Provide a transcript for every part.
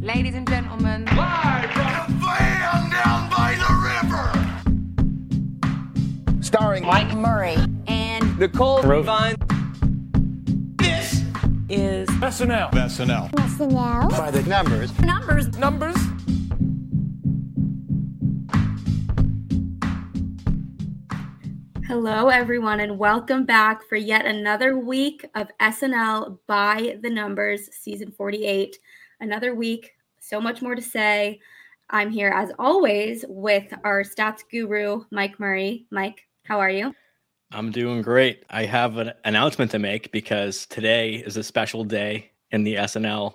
Ladies and gentlemen, Live from the van down by the river. starring Mike Murray. and Nicole Rovine This is SNL. SNL. by the numbers. numbers. Numbers. Hello, everyone, and welcome back for yet another week of SNL by the Numbers, season 48. Another week, so much more to say. I'm here, as always, with our stats guru, Mike Murray. Mike, how are you? I'm doing great. I have an announcement to make because today is a special day in the SNL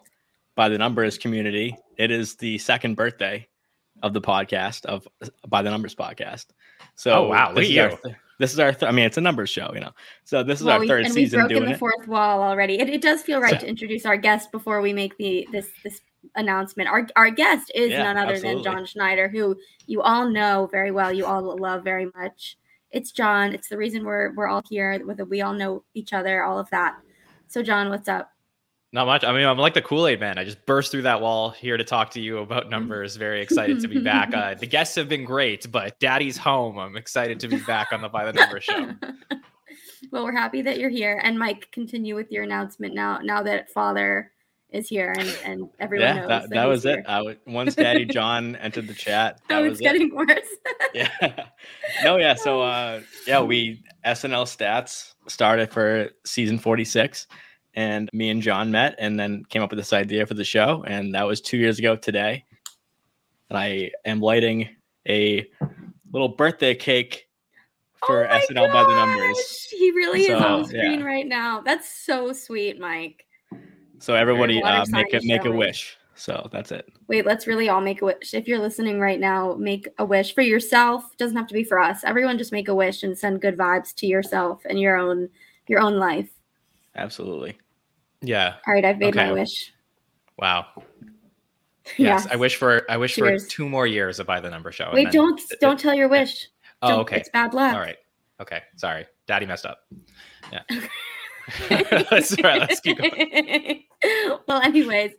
by the numbers community. It is the second birthday of the podcast of by the numbers podcast. So Oh, wow, look is at our you. th- this is our th- I mean it's a numbers show, you know. So this is Well, our we- third and we've season broken doing the it. fourth wall already. It, it does feel right to introduce our guest before we make the this this announcement. Our our guest is Yeah, none other absolutely. than Jon Schneider, who you all know very well. You all love very much. It's Jon. It's the reason we're we're all here. With we all know each other. All of that. So Jon, what's up? Not much. I mean, I'm like the Kool Aid man. I just burst through that wall here to talk to you about numbers. Very excited to be back. Uh, the guests have been great, but Daddy's home. I'm excited to be back on the By the Numbers show. well, we're happy that you're here. And Mike, continue with your announcement now. Now that Father is here and and everyone Yeah, knows that, that he's was here. it. I w- once Daddy Jon entered the chat, that Oh, was it's it. getting worse. yeah no yeah so uh yeah we snl stats started for season 46 and me and jon met and then came up with this idea for the show and that was two years ago today and i am lighting a little birthday cake for Oh snl by the numbers He really is on So, screen yeah. right now. That's so sweet, Mike. so everybody uh, make a make a wish so that's it Wait, let's really all make a wish. If you're listening right now, make a wish for yourself. Doesn't have to be for us. Everyone just make a wish and send good vibes to yourself and your own your own life. absolutely Yeah. All right, I've made my wish. Wow. Yes. Yes. I wish for I wish Cheers. for two more years of By the Number show. Wait, then- don't don't tell your wish. Oh, Don't- okay. It's bad luck. All right. Okay. Sorry. Daddy messed up. Yeah. let's, all right, let's keep going. well, anyways,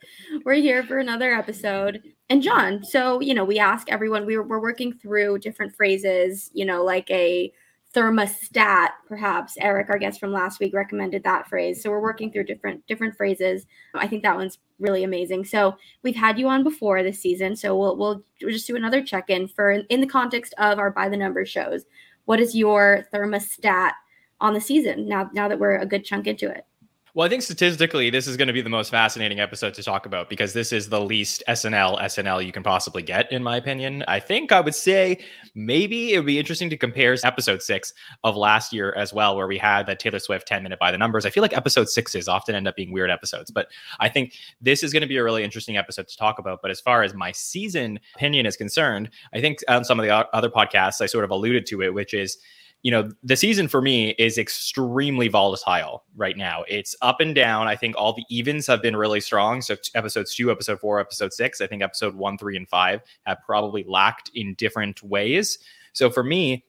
we're here for another episode. And John, so you know, we ask everyone. We were, we're working through different phrases. You know, like a thermostat. Perhaps Eric, our guest from last week, recommended that phrase. So we're working through different different phrases. I think that one's really amazing. So we've had you on before this season. So we'll we'll, we'll just do another check in for in the context of our by the numbers shows. What is your thermostat on the season now? Now that we're a good chunk into it. Well, I think statistically, this is going to be the most fascinating episode to talk about because this is the least SNL SNL you can possibly get, in my opinion. I think I would say maybe it would be interesting to compare episode six of last year as well, where we had that Taylor Swift 10 minute by the numbers. I feel like episode sixes often end up being weird episodes, but I think this is going to be a really interesting episode to talk about. But as far as my season opinion is concerned, I think on some of the other podcasts, I sort of alluded to it, which is you know, the season for me is extremely volatile right now. It's up and down. I think all the evens have been really strong. So episodes two, episode four, episode six. I think episode one, three, and five have probably lacked in different ways. So for me,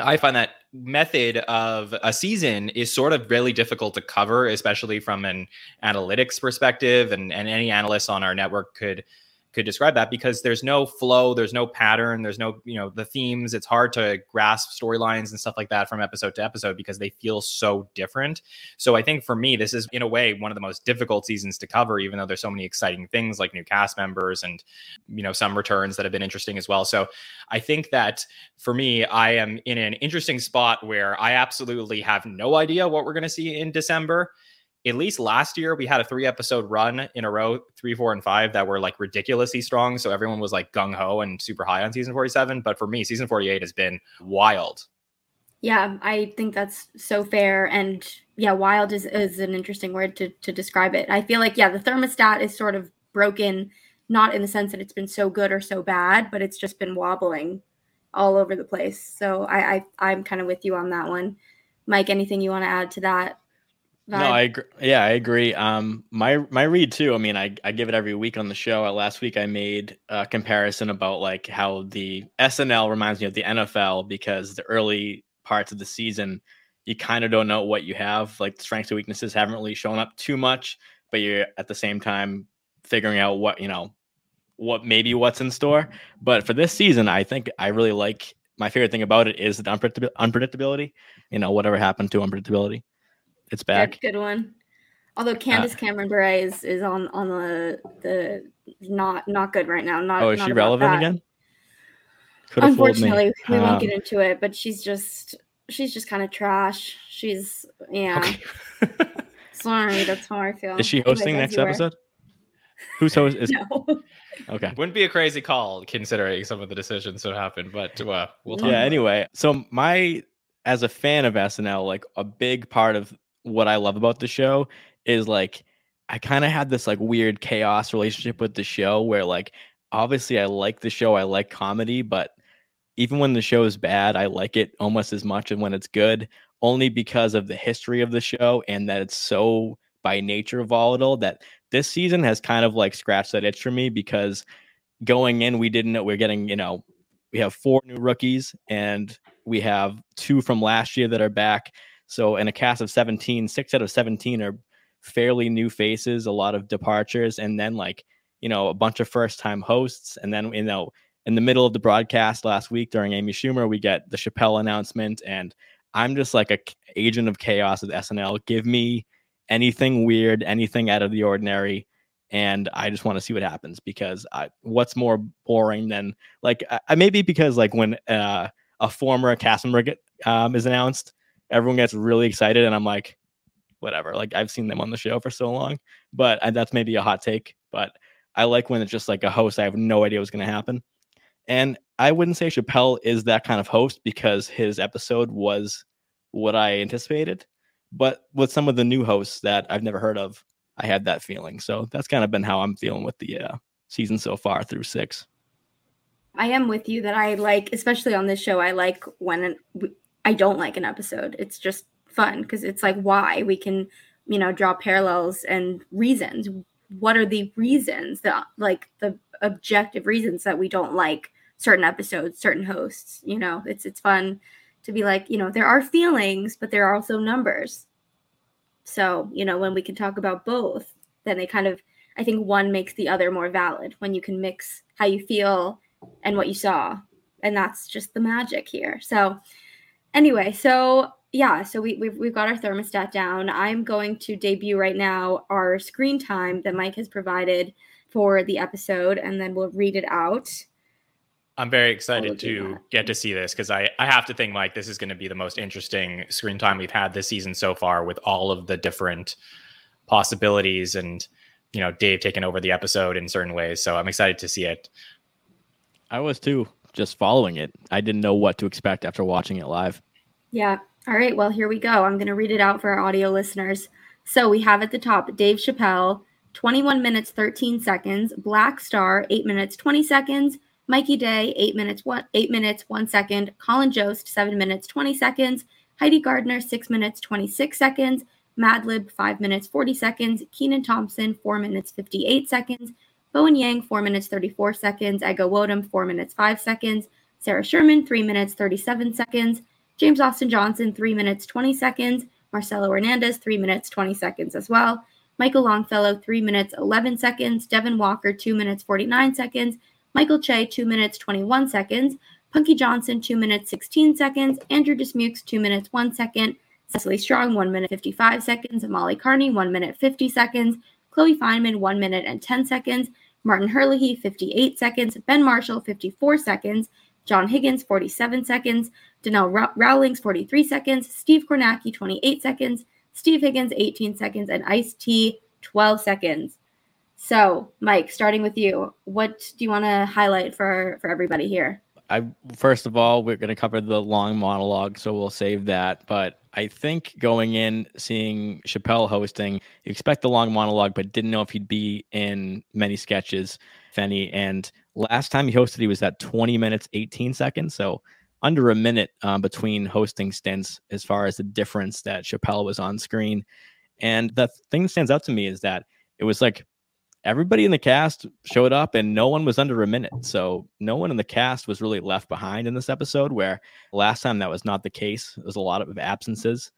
I find that method of a season is sort of really difficult to cover, especially from an analytics perspective. And, and any analyst on our network could could describe that because there's no flow, there's no pattern, there's no, you know, the themes. It's hard to grasp storylines and stuff like that from episode to episode because they feel so different. So I think for me, this is in a way one of the most difficult seasons to cover, even though there's so many exciting things like new cast members and, you know, some returns that have been interesting as well. So I think that for me, I am in an interesting spot where I absolutely have no idea what we're going to see in December at least last year we had a three episode run in a row three four and five that were like ridiculously strong so everyone was like gung-ho and super high on season 47 but for me season 48 has been wild Yeah, I think that's so fair. And yeah, wild is, is an interesting word to, to describe it. I feel like, yeah, the thermostat is sort of broken, not in the sense that it's been so good or so bad, but it's just been wobbling all over the place. So I, I I'm kind of with you on that one. Mike, anything you want to add to that? No. I agree. Yeah, I agree. Um, my my read too. I mean, I I give it every week on the show. Uh, last week I made a comparison about like how the SNL reminds me of the NFL because the early parts of the season, you kind of don't know what you have. Like strengths and weaknesses haven't really shown up too much, but you're at the same time figuring out what, you know, what maybe what's in store. But for this season, I think I really like my favorite thing about it is the unpredictabil- unpredictability. You know, whatever happened to unpredictability, it's back. Good, good one. Although Candace Cameron Bure is, is on on the the not not good right now. Not Oh, is not she relevant that. again? Could have. Unfortunately, we Um, won't get into it, but she's just she's just kind of trash. She's yeah. Okay. Sorry, that's how I feel. Is she hosting next episode? Who's host? Is No. okay. Wouldn't be a crazy call considering some of the decisions that happened, but uh, we'll talk. yeah about anyway so my as a fan of snl like a big part of what i love about the show is like i kind of had this like weird chaos relationship with the show where like obviously i like the show i like comedy but even when the show is bad i like it almost as much as when it's good only because of the history of the show and that it's so by nature volatile that this season has kind of like scratched that itch for me because going in we didn't know we are getting you know we have four new rookies and we have two from last year that are back. So in a cast of 17, six out of 17 are fairly new faces, a lot of departures, and then like, you know, a bunch of first time hosts. And then, you know, in the middle of the broadcast last week during Amy Schumer, we get the Chappelle announcement. And I'm just like a agent of chaos with SNL. Give me anything weird, anything out of the ordinary. And I just want to see what happens because I, what's more boring than like I, maybe because like when uh, a former cast member um, is announced, everyone gets really excited, and I'm like, whatever. Like I've seen them on the show for so long, but and that's maybe a hot take. But I like when it's just like a host. I have no idea what's going to happen, and I wouldn't say Chappelle is that kind of host because his episode was what I anticipated. But with some of the new hosts that I've never heard of, I had that feeling. So that's kind of been how I'm feeling with the uh, season so far through six. I am with you that I like, especially on this show, I like when I don't like an episode. It's just fun because it's like why we can, you know, draw parallels and reasons. What are the reasons that, like, the objective reasons that we don't like certain episodes, certain hosts? You know, it's it's fun to be like, you know, there are feelings, but there are also numbers. So, you know, when we can talk about both, then they kind of, I think one makes the other more valid when you can mix how you feel and what you saw. And that's just the magic here. So, anyway, so yeah, so we, we've, we've got our thermostat down. I'm going to debut right now our screen time that Mike has provided for the episode, and then we'll read it out. I'm very excited to that. get to see this because I, I have to think, Mike, this is going to be the most interesting screen time we've had this season so far with all of the different possibilities and, you know, Dave taking over the episode in certain ways. So I'm excited to see it. I was too, just following it. I didn't know what to expect after watching it live. Yeah. All right. Well, here we go. I'm going to read it out for our audio listeners. So we have at the top Dave Chappelle, 21 minutes, 13 seconds. Black Star, 8 minutes, 20 seconds. Mikey Day, 8 minutes, 1, 8 minutes, 1 second. Colin Jost, 7 minutes, 20 seconds. Heidi Gardner, 6 minutes, 26 seconds. Madlib, 5 minutes, 40 seconds. Kenan Thompson, 4 minutes, 58 seconds. Bowen Yang, 4 minutes, 34 seconds. Ego Nwodim, 4 minutes, 5 seconds. Sarah Sherman, 3 minutes, 37 seconds. James Austin Johnson, 3 minutes, 20 seconds. Marcelo Hernandez, 3 minutes, 20 seconds as well. Michael Longfellow, 3 minutes, 11 seconds. Devon Walker, 2 minutes, 49 seconds. Michael Che, 2 minutes, 21 seconds. Punky Johnson, 2 minutes, 16 seconds. Andrew Dismukes, 2 minutes, 1 second. Cecily Strong, 1 minute, 55 seconds. Molly Kearney, 1 minute, 50 seconds. Chloe Fineman, 1 minute and 10 seconds. Martin Herlihy, 58 seconds. Ben Marshall, 54 seconds. John Higgins, 47 seconds. Danelle Row- Rowlings, 43 seconds. Steve Kornacki, 28 seconds. Steve Higgins, 18 seconds. And Ice T, 12 seconds. So, Mike, starting with you, what do you want to highlight for for everybody here? I first of all, we're going to cover the long monologue, so we'll save that. But I think going in, seeing Chappelle hosting, you expect the long monologue, but didn't know if he'd be in many sketches, if any. And last time he hosted, he was at 20 minutes, 18 seconds. So under a minute um, between hosting stints as far as the difference that Chappelle was on screen. And the thing that stands out to me is that it was like everybody in the cast showed up and no one was under a minute. So no one in the cast was really left behind in this episode, where last time that was not the case. There was a lot of absences.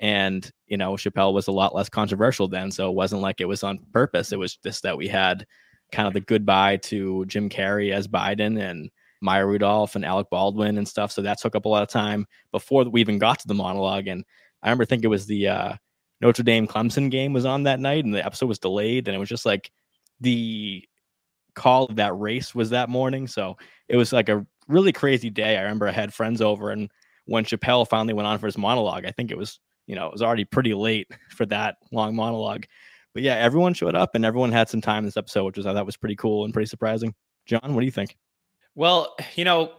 And, you know, Chappelle was a lot less controversial then. So it wasn't like it was on purpose. It was just that we had kind of the goodbye to Jim Carrey as Biden and Maya Rudolph and Alec Baldwin and stuff. So that took up a lot of time before we even got to the monologue. And I remember thinking it was the uh, Notre Dame Clemson game was on that night and the episode was delayed. And it was just like the call of that race was that morning. So it was like a really crazy day. I remember I had friends over and when Chappelle finally went on for his monologue, I think it was, you know, it was already pretty late for that long monologue. But yeah, everyone showed up and everyone had some time this episode, which was I thought was pretty cool and pretty surprising. Jon, what do you think? Well, you know,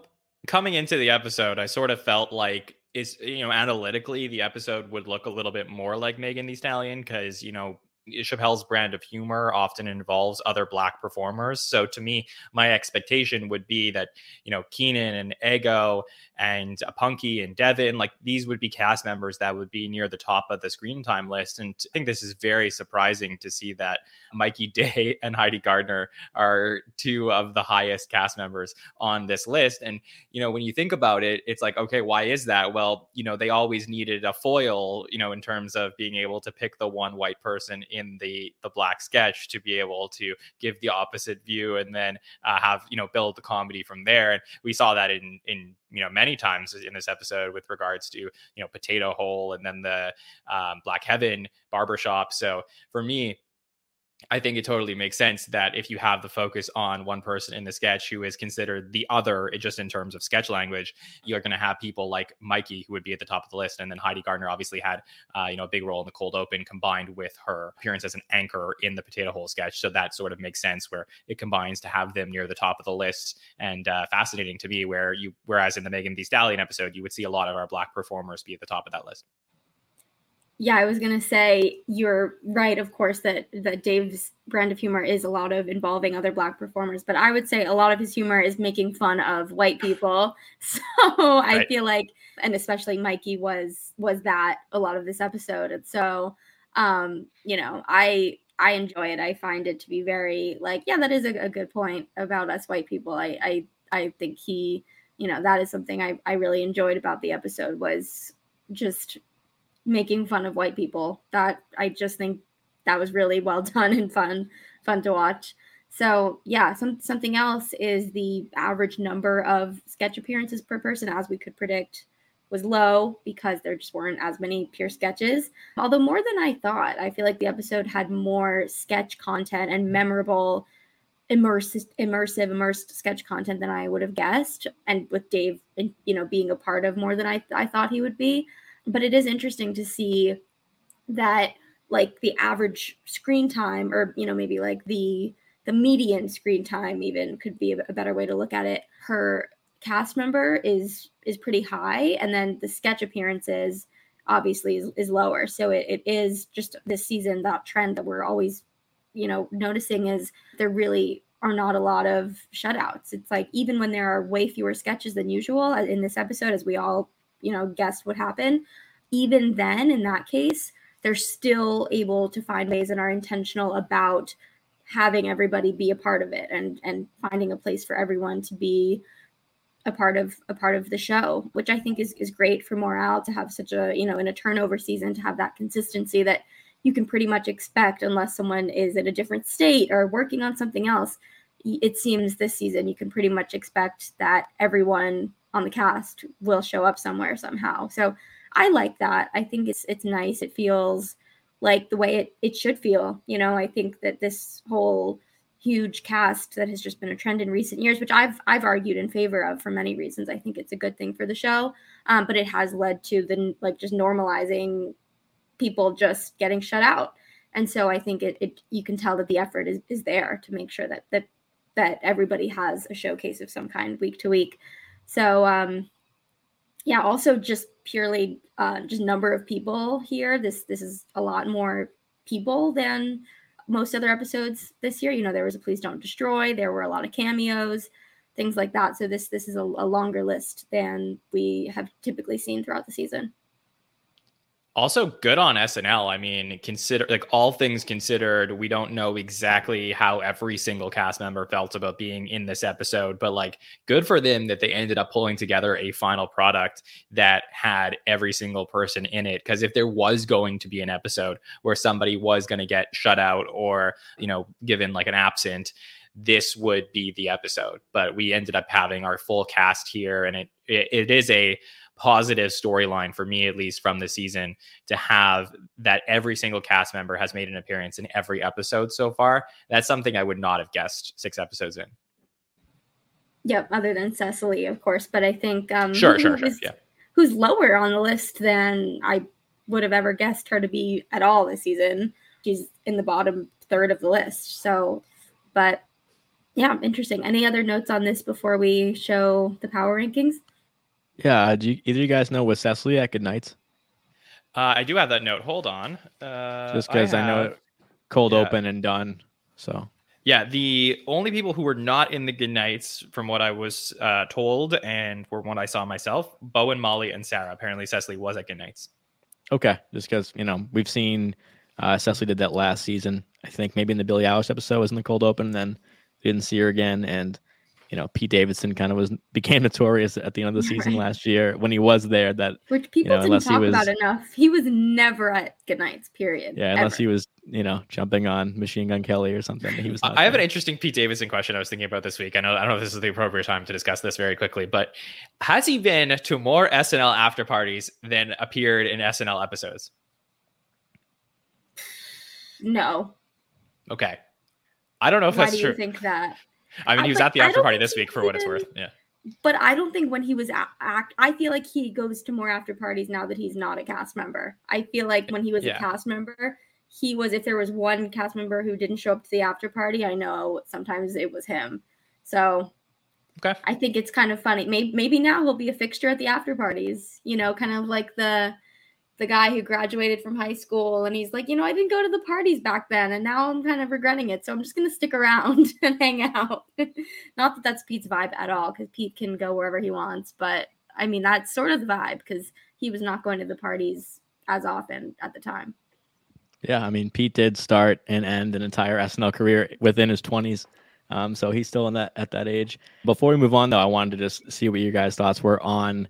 coming into the episode, I sort of felt like is you know analytically the episode would look a little bit more like Megan Thee Stallion because you know Chappelle's brand of humor often involves other black performers. So to me, my expectation would be that, you know, Kenan and Ego and Punky and Devon, like these would be cast members that would be near the top of the screen time list. And I think this is very surprising to see that Mikey Day and Heidi Gardner are two of the highest cast members on this list. And, you know, when you think about it, it's like, okay, why is that? Well, you know, they always needed a foil, you know, in terms of being able to pick the one white person in the the black sketch to be able to give the opposite view and then uh, have, you know, build the comedy from there. And we saw that in in you know many times in this episode with regards to you know potato hole and then the um, black heaven barbershop so for me I think it totally makes sense that if you have the focus on one person in the sketch who is considered the other, just in terms of sketch language, you're going to have people like Mikey who would be at the top of the list, and then Heidi Gardner obviously had uh, you know a big role in the cold open, combined with her appearance as an anchor in the Potato Hole sketch. So that sort of makes sense where it combines to have them near the top of the list, and uh, fascinating to me where you whereas in the Megan Thee Stallion episode, you would see a lot of our black performers be at the top of that list yeah, I was gonna say you're right, of course, that that Dave's brand of humor is a lot of involving other black performers, but I would say a lot of his humor is making fun of white people. So right. I feel like, and especially Mikey was was that a lot of this episode, and so um, you know, I I enjoy it. I find it to be very like, yeah, that is a, a good point about us white people. I I I think he, you know, that is something I I really enjoyed about the episode was just making fun of white people. That I just think that was really well done and fun, fun to watch. So yeah, some something else is the average number of sketch appearances per person, as we could predict, was low because there just weren't as many pure sketches. Although more than I thought, I feel like the episode had more sketch content and memorable, immersive, immersive, immersed sketch content than I would have guessed. And with Dave, you know, being a part of more than I I thought he would be but it is interesting to see that like the average screen time or you know maybe like the the median screen time even could be a, better way to look at it. Her cast member is is pretty high and then the sketch appearances obviously is, is lower. So it, it is just this season that trend that we're always you know noticing is there really are not a lot of shutouts. It's like even when there are way fewer sketches than usual uh, in this episode as we all you know guessed would happen even then in that case they're still able to find ways and are intentional about having everybody be a part of it and and finding a place for everyone to be a part of a part of the show which i think is is great for morale to have such a you know in a turnover season to have that consistency that you can pretty much expect unless someone is in a different state or working on something else. It seems this season you can pretty much expect that everyone on the cast will show up somewhere somehow. So I like that. I think it's it's nice. It feels like the way it, it should feel. You know, I think that this whole huge cast that has just been a trend in recent years, which I've I've argued in favor of for many reasons. I think it's a good thing for the show, um, but it has led to the like just normalizing people just getting shut out. And so I think it, it you can tell that the effort is, is there to make sure that that that everybody has a showcase of some kind week to week. So um, yeah, also just purely uh, just number of people here. This this is a lot more people than most other episodes this year. You know, there was a Please Don't Destroy. There were a lot of cameos, things like that. So this this is a, a longer list than we have typically seen throughout the season. Also, good on SNL. I mean, consider like all things considered, we don't know exactly how every single cast member felt about being in this episode, but like, good for them that they ended up pulling together a final product that had every single person in it. Because if there was going to be an episode where somebody was going to get shut out or, you know, given like an absent, this would be the episode. But we ended up having our full cast here, and it, it, it is a positive storyline for me at least from the season to have that every single cast member has made an appearance in every episode so far that's something i would not have guessed six episodes in Yep, other than Cecily, of course. But I think um, sure sure sure yeah who's lower on the list than I would have ever guessed her to be at all this season. She's in the bottom third of the list. So, but yeah, interesting. Any other notes on this before we show the power rankings? Yeah. Do you, either you guys know was Cecily at Good Nights? uh, i do have that note hold on uh, Just because I, know it cold yeah. open and done. So Yeah, the only people who were not in the good nights, from what I was uh, told, and from what I saw myself, Bowen, Molly, and Sarah. Apparently, Cecily was at good nights. okay, just because you know we've seen uh, Cecily did that last season. I think maybe in the Billie Eilish episode was in the cold open. And then didn't see her again, and you know Pete Davidson kind of was became notorious at the end of the season Right. last year when he was there. That Which people know, didn't talk was- about enough. He was never at Goodnights, period. yeah, unless ever. he was you know jumping on Machine Gun Kelly or something. He was. not I have an interesting Pete Davidson question I was thinking about this week. I know I don't know if this is the appropriate time to discuss this very quickly, but has he been to more SNL after parties than appeared in SNL episodes? No. Okay. I don't know if Why that's do true. think that? I mean, I- he was but at the after party this week for what it's worth. Yeah. But I don't think when he was a- act, I feel like he goes to more after parties now that he's not a cast member. I feel like when he was Yeah. a cast member, he was. If there was one cast member who didn't show up to the after party, I know sometimes it was him. So Okay. I think it's kind of funny. Maybe maybe now he'll be a fixture at the after parties. You know, kind of like the the guy who graduated from high school and he's like, you know, I didn't go to the parties back then and now I'm kind of regretting it. So I'm just going to stick around and hang out. Not that that's Pete's vibe at all cuz Pete can go wherever he wants, but I mean, that's sort of the vibe cuz he was not going to the parties as often at the time. Yeah, I mean, Pete did start and end an entire SNL career within his twenties, um, so he's still in that at that age. Before we move on, though, I wanted to just see what your guys' thoughts were on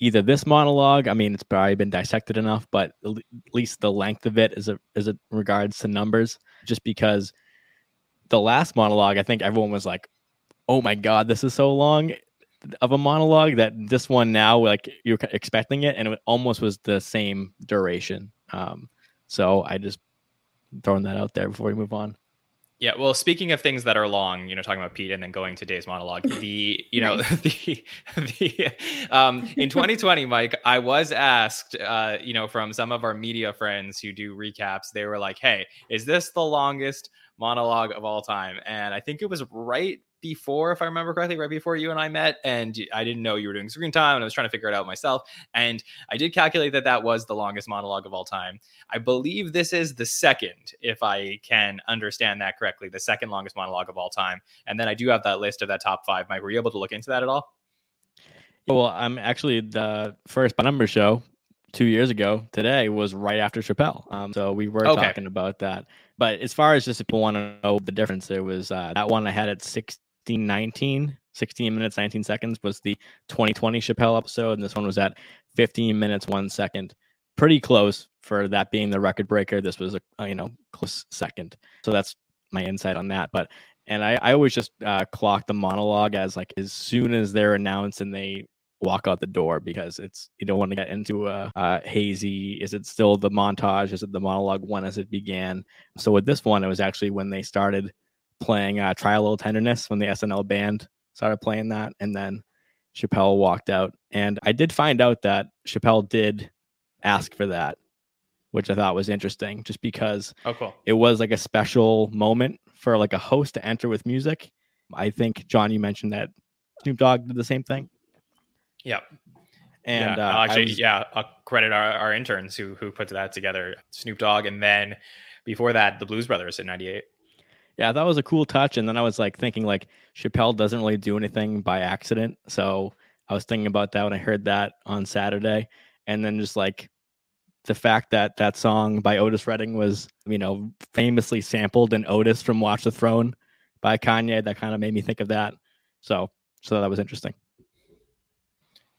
either this monologue. I mean, it's probably been dissected enough, but at least the length of it is a, is it regards to numbers. Just because the last monologue, I think everyone was like, "Oh my god, this is so long." Of a monologue that this one now, like you're expecting it, and it almost was the same duration. Um, so I just throwing that out there before we move on. Yeah, well, speaking of things that are long, you know, talking about Pete and then going to Dave's monologue, the you know the the um in 2020, Mike, I was asked, uh, you know, from some of our media friends who do recaps, they were like, "Hey, is this the longest monologue of all time?" And I think it was right before, if I remember correctly, right before you and I met, and I didn't know you were doing screen time, and I was trying to figure it out myself, and I did calculate that that was the longest monologue of all time. I believe this is the second, if I can understand that correctly, the second longest monologue of all time. And then I do have that list of that top five. Mike, were you able to look into that at all? Well, I'm actually the first by number show two years ago today was right after Chappelle. Um, so we were Okay. talking about that. But as far as just if you want to know the difference, it was uh, that one I had at 16, 19, 16 minutes, 19 seconds was the 2020 Chappelle episode. And this one was at 15 minutes, one second. Pretty close for that being the record breaker. This was a, you know, close second. So that's my insight on that. But and I, I always just uh, clock the monologue as like as soon as they're announced and they walk out the door because it's you don't want to get into a, a hazy is it still the montage is it the monologue one as it began so with this one it was actually when they started playing uh, try a little tenderness when the snl band started playing that and then chappelle walked out and i did find out that chappelle did ask for that which i thought was interesting just because Oh, cool. it was like a special moment for like a host to enter with music. I think Jon, you mentioned that Snoop Dogg did the same thing, Yeah. and yeah, uh, actually, was- yeah, I'll credit our, our interns who who put that together. Snoop Dogg, and then before that, the Blues Brothers in '98. Yeah, that was a cool touch. And then I was like thinking like Chappelle doesn't really do anything by accident, so I was thinking about that when I heard that on Saturday, and then just like the fact that that song by Otis Redding was, you know, famously sampled in Otis from Watch the Throne by Kanye, that kind of made me think of that. So, so that was interesting.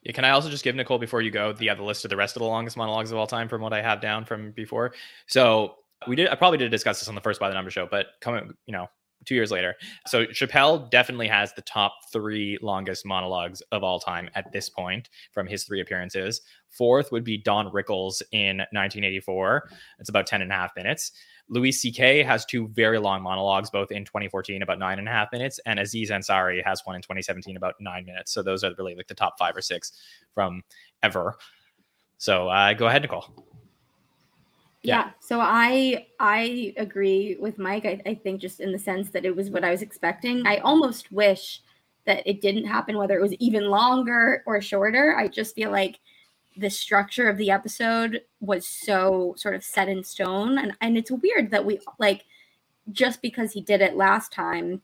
Yeah, can I also just give Nicole before you go the other list of the rest of the longest monologues of all time from what I have down from before? So we did. I probably did discuss this on the first by the number show, but coming, you know, two years later. So Chappelle definitely has the top three longest monologues of all time at this point from his three appearances. Fourth would be Don Rickles in 1984. It's about 10 and a half minutes. Louis C.K. has two very long monologues, both in 2014, about nine and a half minutes, and Aziz Ansari has one in 2017, about nine minutes. So those are really like the top five or six from ever. So uh, go ahead, Nicole. Yeah. Yeah. So I I agree with Mike. I, I think just in the sense that it was what I was expecting. I almost wish that it didn't happen, whether it was even longer or shorter. I just feel like the structure of the episode was so sort of set in stone. And and it's weird that we like just because he did it last time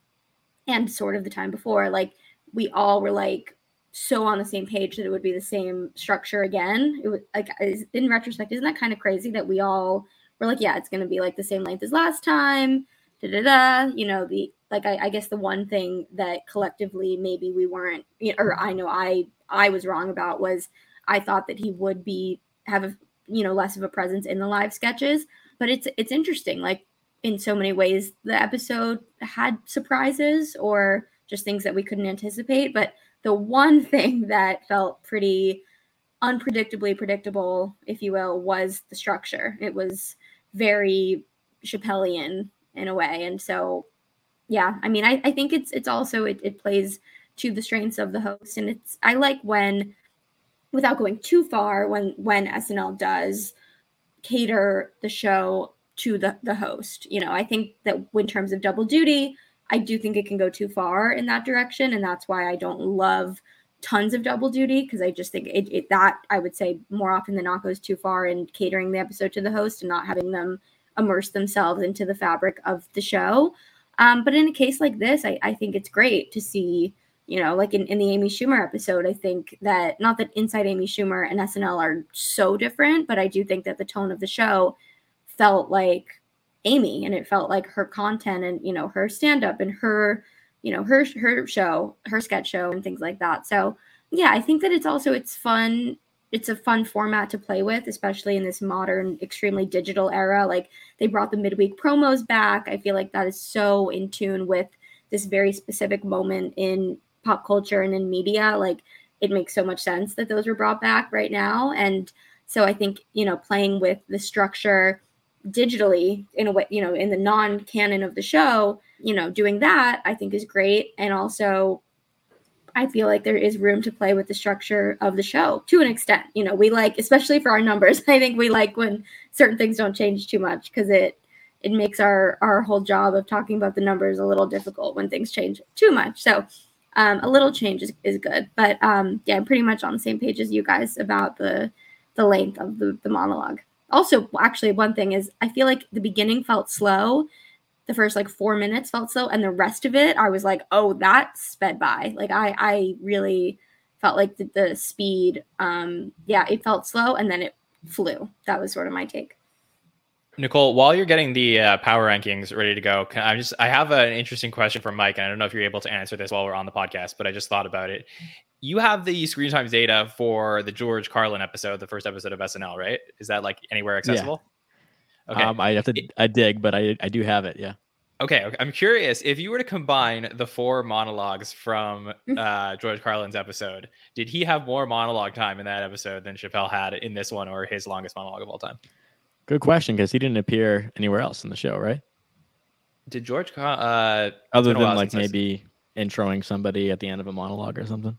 and sort of the time before, like we all were like so on the same page that it would be the same structure again. It was like in retrospect, isn't that kind of crazy that we all were like, yeah, it's going to be like the same length as last time. Da da da. You know the like. I, I guess the one thing that collectively maybe we weren't, you know, or I know I I was wrong about was I thought that he would be have a you know less of a presence in the live sketches. But it's it's interesting. Like in so many ways, the episode had surprises or just things that we couldn't anticipate. But the one thing that felt pretty unpredictably predictable, if you will, was the structure. It was very Chappellian in a way. And so yeah, I mean I, I think it's it's also it, it plays to the strengths of the host. And it's I like when without going too far, when when SNL does cater the show to the the host. You know, I think that in terms of double duty, I do think it can go too far in that direction, and that's why I don't love tons of double duty because I just think it, it that I would say more often than not goes too far in catering the episode to the host and not having them immerse themselves into the fabric of the show. Um, but in a case like this, I, I think it's great to see, you know, like in, in the Amy Schumer episode, I think that not that Inside Amy Schumer and SNL are so different, but I do think that the tone of the show felt like Amy and it felt like her content and you know her stand up and her you know her her show her sketch show and things like that. So yeah I think that it's also it's fun it's a fun format to play with especially in this modern extremely digital era. Like they brought the midweek promos back. I feel like that is so in tune with this very specific moment in pop culture and in media. Like it makes so much sense that those were brought back right now. And so I think you know playing with the structure digitally in a way, you know, in the non canon of the show, you know, doing that I think is great. And also, I feel like there is room to play with the structure of the show to an extent. You know, we like, especially for our numbers, I think we like when certain things don't change too much because it it makes our our whole job of talking about the numbers a little difficult when things change too much. So um, a little change is, is good. But um, yeah, I'm pretty much on the same page as you guys about the the length of the, the monologue also actually one thing is i feel like the beginning felt slow. The first like four minutes felt slow and the rest of it i was like oh that sped by. Like i i really felt like the, the speed um yeah it felt slow and then it flew. That was sort of my take Nicole, while you're getting the uh, power rankings ready to go, can I just I have an interesting question for Mike, and I don't know if you're able to answer this while we're on the podcast, but I just thought about it. You have the screen times data for the George Carlin episode, the first episode of SNL, right? Is that like anywhere accessible? Okay. Um, I have to I dig, but I I do have it. Yeah. Okay, okay. I'm curious if you were to combine the four monologues from uh, George Carlin's episode, did he have more monologue time in that episode than Chappelle had in this one, or his longest monologue of all time? Good question because he didn't appear anywhere else in the show, right? Did George uh, Other than like since I s- maybe introing somebody at the end of a monologue or something.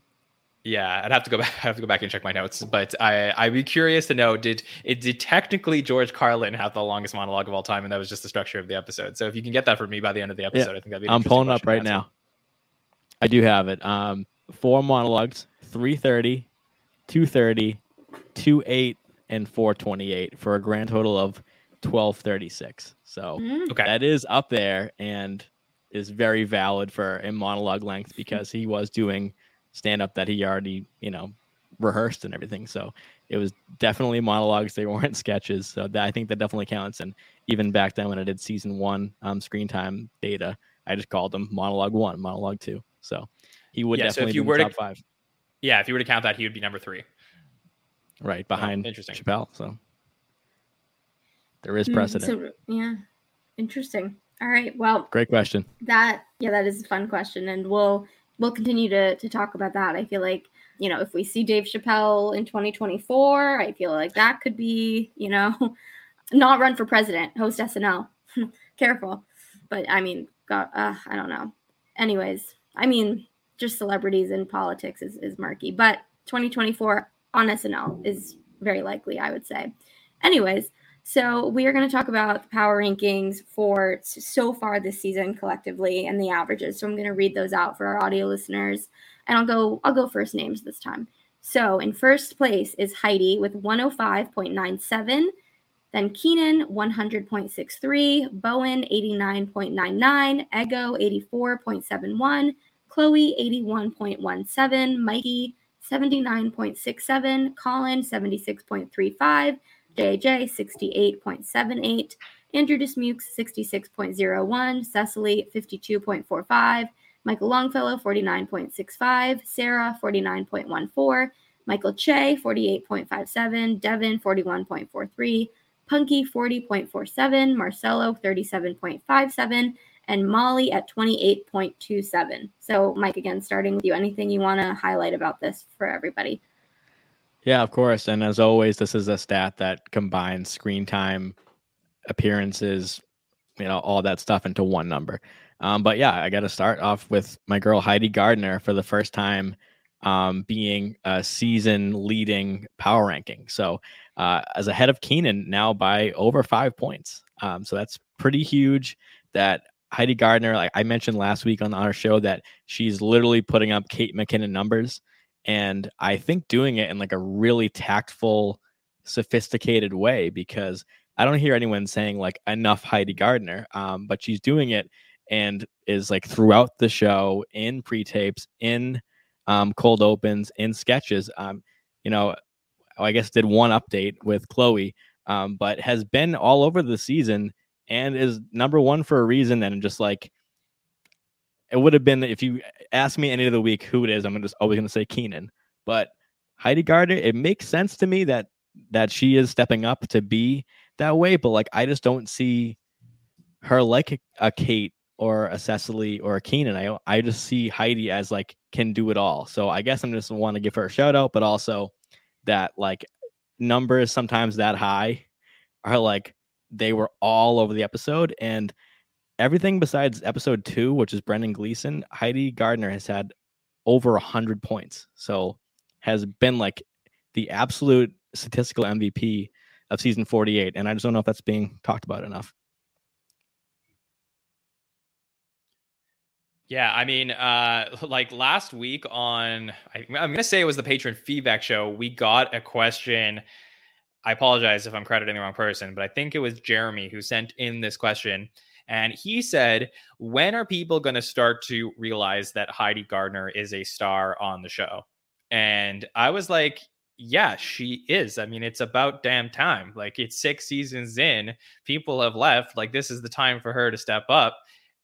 Yeah, I'd have to go back. I have to go back and check my notes, but I I'd be curious to know did it did technically George Carlin have the longest monologue of all time, and that was just the structure of the episode. So if you can get that for me by the end of the episode, I think that'd be. I'm pulling up right now. I do have it. Um, four monologues: 330, 230, 28, and 428 for a grand total of 1236. So Mm. Okay, that is up there and is very valid for a monologue length because he was doing stand up that he already, you know, rehearsed and everything. So it was definitely monologues. They weren't sketches. So that, I think that definitely counts. And even back then when I did season one um, screen time data, I just called them monologue one, monologue two. So he would Yeah, so if definitely you be were the to- top five, Yeah, if you were to count that, he would be number three. Right behind interesting. Chappelle. So there is Hmm, precedent. So, yeah, interesting. All right. Well, Great question. that yeah, that is a fun question, and we'll we'll continue to to talk about that. I feel like you know if we see Dave Chappelle in 2024, I feel like that could be you know not run for president, host SNL. Careful, but I mean, God, uh, I don't know. Anyways, I mean, just celebrities in politics is is murky, but 2024 on SNL is very likely, I would say. Anyways, so we are going to talk about the power rankings for so far this season collectively and the averages. So I'm going to read those out for our audio listeners, and I'll go I'll go first names this time. So in first place is Heidi with 105.97, then Kenan 100.63, Bowen 89.99, Ego 84.71, Chloe 81.17, Mikey 79.67, Colin 76.35. JJ 68.78, Andrew Dismukes 66.01, Cecily 52.45, Michael Longfellow 49.65, Sarah 49.14, Michael Che 48.57, Devon 41.43, Punky 40.47, Marcelo 37.57, and Molly at 28.27. So, Mike, again, starting with you, anything you want to highlight about this for everybody? Yeah, of course. And as always, this is a stat that combines screen time, appearances, you know, all that stuff into one number. Um, but yeah, I got to start off with my girl Heidi Gardner for the first time um, being a season leading power ranking. So uh, as ahead of Kenan now by over five points. Um, so that's pretty huge. That Heidi Gardner, like I mentioned last week on our show, that she's literally putting up Kate McKinnon numbers and I think doing it in like a really tactful, sophisticated way because I don't hear anyone saying like enough Heidi Gardner, um, but she's doing it and is like throughout the show in pre-tapes, in um, cold opens, in sketches. Um, you know, I guess did one update with Chloe, um, but has been all over the season and is number one for a reason. And just like it would have been if you ask me any of the week who it is, I'm just always going to say Kenan. But Heidi Gardner, it makes sense to me that that she is stepping up to be that way. But like, I just don't see her like a, Kate or a Cecily or a Kenan. I I just see Heidi as like can do it all. So I guess I'm just want to give her a shout out, but also that like numbers sometimes that high are like they were all over the episode and everything besides episode two, which is Brendan Gleeson, Heidi Gardner has had over a hundred points. So has been like the absolute statistical MVP of season 48. And I just don't know if that's being talked about enough. Yeah, I mean, uh, like last week on, I, I'm gonna say it was the patron feedback show. We got a question. I apologize if I'm crediting the wrong person, but I think it was Jeremy who sent in this question, and he said, "When are people gonna start to realize that Heidi Gardner is a star on the show?" And I was like, "Yeah, she is. I mean, it's about damn time. Like it's six seasons in, people have left. Like this is the time for her to step up."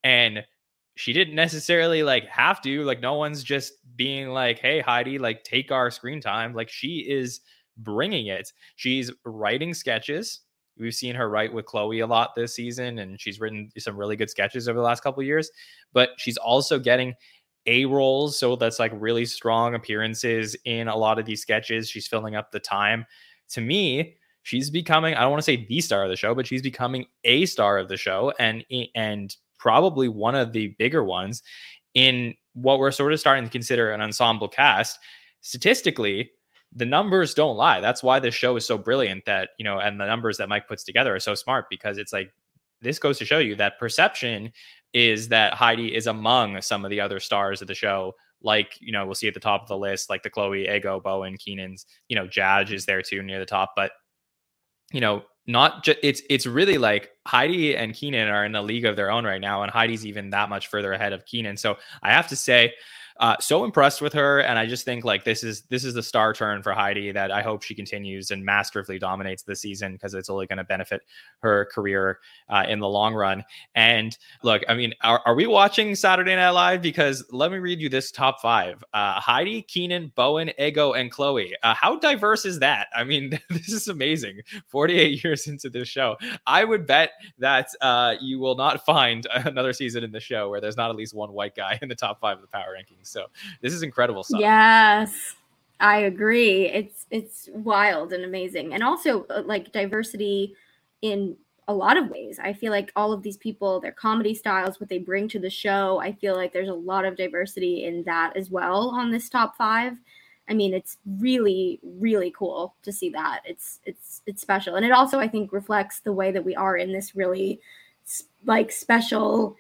And she didn't necessarily like have to like no one's just being like hey heidi like take our screen time like she is bringing it. She's writing sketches. We've seen her write with chloe a lot this season and she's written some really good sketches over the last couple years but she's also getting a roles so that's like really strong appearances in a lot of these sketches. She's filling up the time. To me she's becoming i don't want to say the star of the show but she's becoming a star of the show and and probably one of the bigger ones in what we're sort of starting to consider an ensemble cast. Statistically, the numbers don't lie. That's why this show is so brilliant that, you know, and the numbers that Mike puts together are so smart because it's like this goes to show you that perception is that Heidi is among some of the other stars of the show. Like, you know, we'll see at the top of the list, like the Chloe, Ego, Bowen, Kenan's, you know, Jadge is there too near the top. But, you know, not just it's it's really like Heidi and Kenan are in a league of their own right now, and Heidi's even that much further ahead of Kenan. So I have to say, uh, so impressed with her, and I just think like this is this is the star turn for Heidi that I hope she continues and masterfully dominates the season because it's only going to benefit her career uh, in the long run. And look, I mean, are, are, we watching Saturday Night Live? Because let me read you this top five: uh, Heidi, Kenan, Bowen, Ego, and Chloe. Uh, how diverse is that? I mean, this is amazing. Forty-eight years into this show, I would bet that uh, you will not find another season in the show where there's not at least one white guy in the top five of the power rankings. So this is incredible stuff. Yes. I agree. It's it's wild and amazing. And also uh, like diversity in a lot of ways. I feel like all of these people, their comedy styles, what they bring to the show, I feel like there's a lot of diversity in that as well on this top 5. I mean, it's really really cool to see that. It's it's it's special. And it also I think reflects the way that we are in this really like special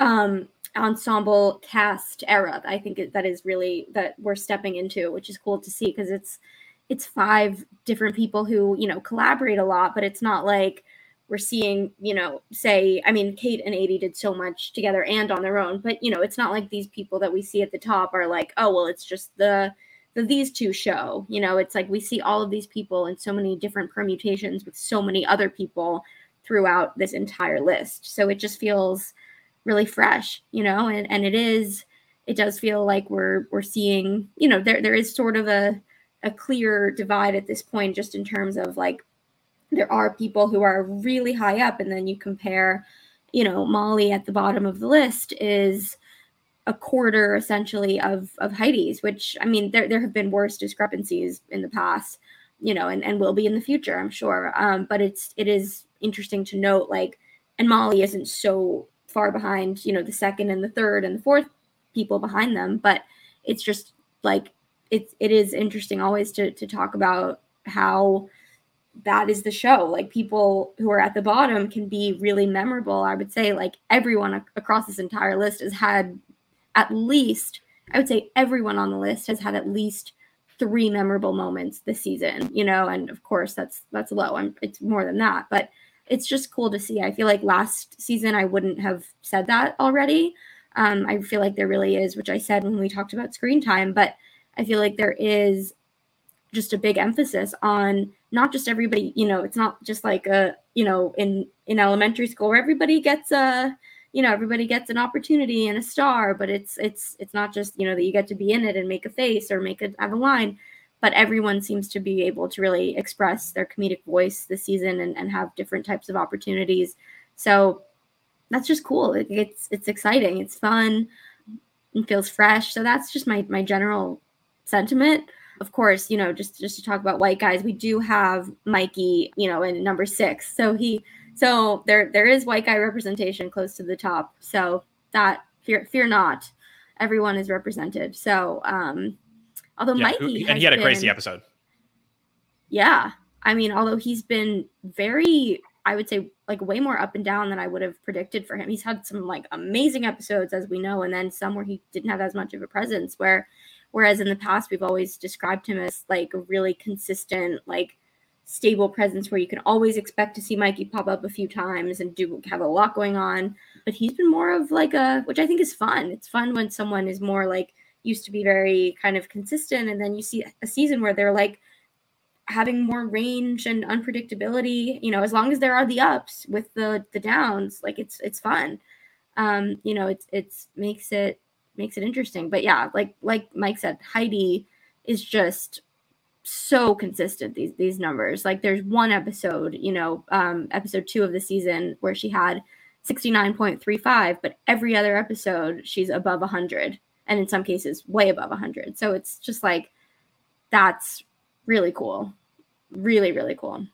um ensemble cast era i think that is really that we're stepping into which is cool to see because it's it's five different people who you know collaborate a lot but it's not like we're seeing you know say i mean kate and Aidy did so much together and on their own but you know it's not like these people that we see at the top are like oh well it's just the the these two show you know? It's like we see all of these people in so many different permutations with so many other people throughout this entire list. So it just feels really fresh, you know, and, and it is, it does feel like we're, we're seeing, you know, there, there is sort of a, a clear divide at this point, just in terms of like, there are people who are really high up and then you compare, you know, Molly at the bottom of the list is a quarter essentially of, of Heidi's, which I mean, there, there have been worse discrepancies in the past, you know, and, and will be in the future, I'm sure. Um, but it's, it is interesting to note like, and Molly isn't so far behind, you know, the second and the third and the fourth people behind them. But it's just like it's it is interesting always to to talk about how that is the show. Like people who are at the bottom can be really memorable. I would say like everyone across this entire list has had at least I would say everyone on the list has had at least three memorable moments this season, you know, and of course that's that's low. I'm it's more than that, but it's just cool to see. I feel like last season I wouldn't have said that already. Um, I feel like there really is, which I said when we talked about screen time, but I feel like there is just a big emphasis on not just everybody, you know, it's not just like a, you know, in in elementary school where everybody gets a, you know, everybody gets an opportunity and a star, but it's it's it's not just, you know, that you get to be in it and make a face or make a have a line but everyone seems to be able to really express their comedic voice this season and, and have different types of opportunities. So that's just cool. It, it's it's exciting. It's fun. and feels fresh. So that's just my my general sentiment. Of course, you know, just just to talk about white guys, we do have Mikey, you know, in number six. So he so there there is white guy representation close to the top. So that fear fear not, everyone is represented. So um Although yeah, Mikey and he had a crazy episode. Yeah, I mean, although he's been very, I would say, like way more up and down than I would have predicted for him. He's had some like amazing episodes, as we know, and then some where he didn't have as much of a presence. Where, whereas in the past we've always described him as like a really consistent, like stable presence where you can always expect to see Mikey pop up a few times and do have a lot going on. But he's been more of like a, which I think is fun. It's fun when someone is more like used to be very kind of consistent. And then you see a season where they're like having more range and unpredictability you know as long as there are the ups with the the downs like it's it's fun. Um you know it's it's makes it makes it interesting. But yeah like like mike said heidi is just so consistent these these numbers. Like there's one episode you know um episode two of the season where she had 69.35 but every other episode she's above 100 and in some cases way above 100 so it's just like that's really cool really really cool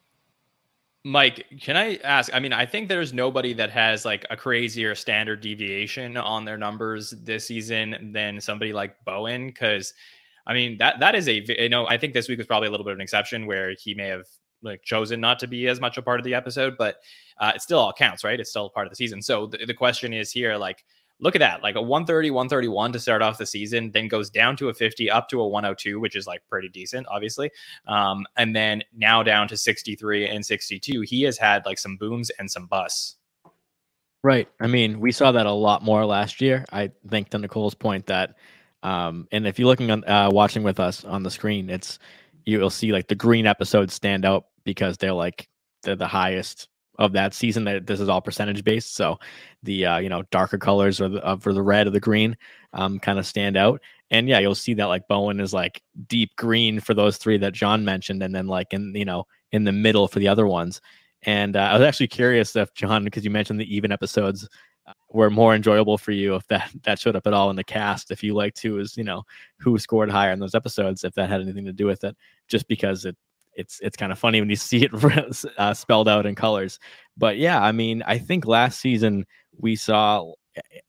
Mike, can I ask? I mean, I think there's nobody that has like a crazier standard deviation on their numbers this season than somebody like Bowen. Because, I mean, that that is a you know I think this week was probably a little bit of an exception where he may have like chosen not to be as much a part of the episode, but uh, it still all counts, right? It's still part of the season. So the, the question is here, like, look at that like a 130 131 to start off the season then goes down to a 50 up to a 102 which is like pretty decent obviously. Um, and then now down to 63 and 62 he has had like some booms and some busts. Right. I mean we saw that a lot more last year. I think to nicole's point that Um, and if you're looking on uh, watching with us on the screen, it's you'll see like the green episodes stand out because they're like they're the highest of that season. That this is all percentage based, so the uh, you know darker colors or the uh, for the red or the green um, kind of stand out. And yeah, you'll see that like Bowen is like deep green for those three that Jon mentioned, and then like in you know in the middle for the other ones. And uh, I was actually curious if Jon, because you mentioned the even episodes uh, were more enjoyable for you, if that that showed up at all in the cast. If you liked who was you know who scored higher in those episodes, if that had anything to do with it, just because it it's it's kind of funny when you see it uh, spelled out in colors. But yeah, I mean, I think last season we saw.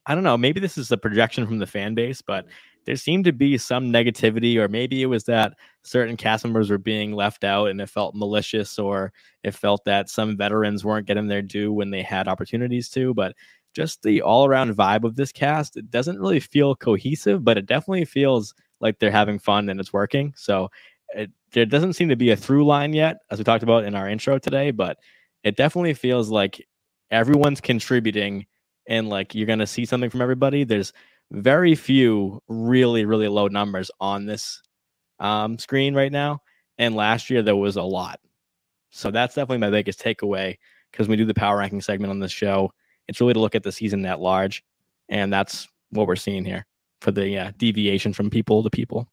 I don't know. Maybe this is a projection from the fan base, but there seemed to be some negativity, or maybe it was that certain cast members were being left out and it felt malicious, or it felt that some veterans weren't getting their due when they had opportunities to. But just the all around vibe of this cast, it doesn't really feel cohesive, but it definitely feels like they're having fun and it's working. So it, there doesn't seem to be a through line yet, as we talked about in our intro today, but it definitely feels like everyone's contributing and like you're going to see something from everybody. There's very few really, really low numbers on this um, screen right now. And last year there was a lot. So that's definitely my biggest takeaway because we do the power ranking segment on this show. It's really to look at the season at large. And that's what we're seeing here for the uh, deviation from people to people.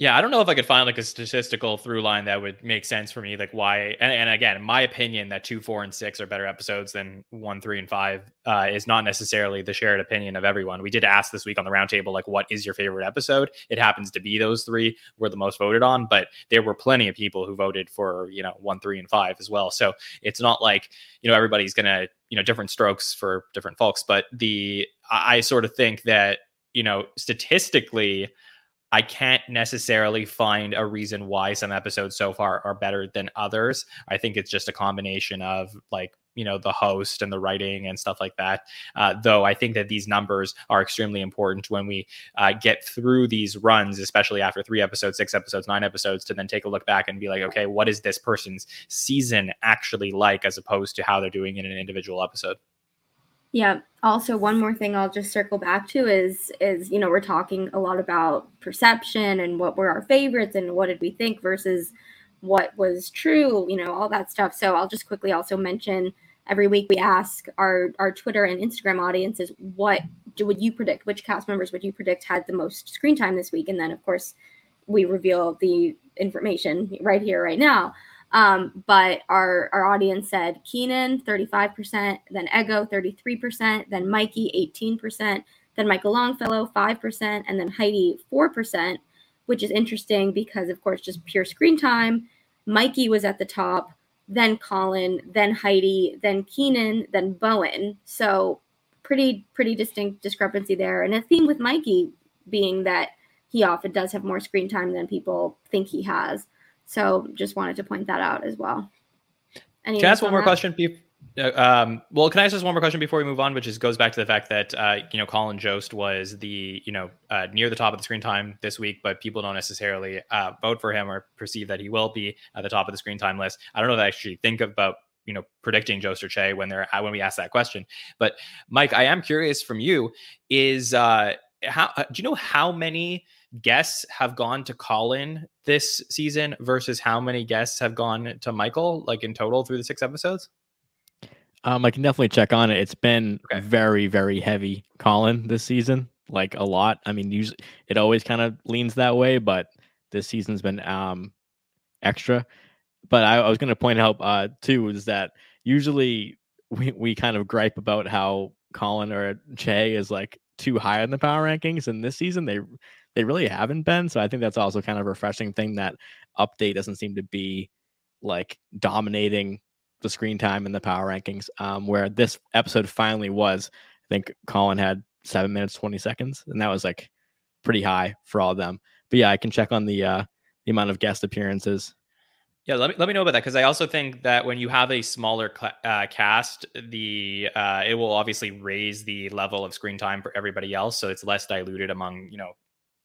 Yeah, I don't know if I could find like a statistical through line that would make sense for me. Like why, and, and again, in my opinion, that two, four, and six are better episodes than one, three, and five uh, is not necessarily the shared opinion of everyone. We did ask this week on the roundtable, like, what is your favorite episode? It happens to be those three were the most voted on, but there were plenty of people who voted for you know one, three, and five as well. So it's not like you know everybody's gonna you know different strokes for different folks, but the I sort of think that you know statistically I can't necessarily find a reason why some episodes so far are better than others. I think it's just a combination of like, you know, the host and the writing and stuff like that. Uh, though I think that these numbers are extremely important when we uh, get through these runs, especially after three episodes, six episodes, nine episodes, to then take a look back and be like, okay, what is this person's season actually like as opposed to how they're doing in an individual episode? Yeah. Also, one more thing I'll just circle back to is is you know we're talking a lot about perception and what were our favorites and what did we think versus what was true, you know, all that stuff. So I'll just quickly also mention every week we ask our our Twitter and Instagram audiences what do would you predict which cast members would you predict had the most screen time this week, and then of course we reveal the information right here right now. Um, but our, our audience said Kenan 35%, then Ego 33%, then Mikey 18%, then Michael Longfellow 5%, and then Heidi 4%, which is interesting because, of course, just pure screen time. Mikey was at the top, then Colin, then Heidi, then Kenan, then Bowen. So pretty pretty distinct discrepancy there. And a theme with Mikey being that he often does have more screen time than people think he has. So just wanted to point that out as well. Any can I ask one more that? question? Uh, um, well, can I ask just one more question before we move on, which is goes back to the fact that uh, you know Colin Jost was the you know uh, near the top of the screen time this week, but people don't necessarily uh, vote for him or perceive that he will be at the top of the screen time list. I don't know if I actually think about you know predicting Jost or Che when they're uh, when we ask that question, but Mike, I am curious from you is uh, how do you know how many guests have gone to Colin this season versus how many guests have gone to Michael, like in total through the six episodes? Um, I can definitely check on it. It's been okay. very, very heavy Colin this season, like a lot. I mean, usually it always kind of leans that way, but this season's been um extra. But I, I was going to point out uh too is that usually we we kind of gripe about how Colin or Che is like too high in the power rankings, and this season they they really haven't been. So I think that's also kind of a refreshing thing that update doesn't seem to be like dominating the screen time in the power rankings. Um, where this episode finally was, I think Colin had seven minutes twenty seconds, and that was like pretty high for all of them. But yeah, I can check on the uh, the amount of guest appearances. Yeah, let me let me know about that because I also think that when you have a smaller cl- uh, cast, the uh, it will obviously raise the level of screen time for everybody else, so it's less diluted among you know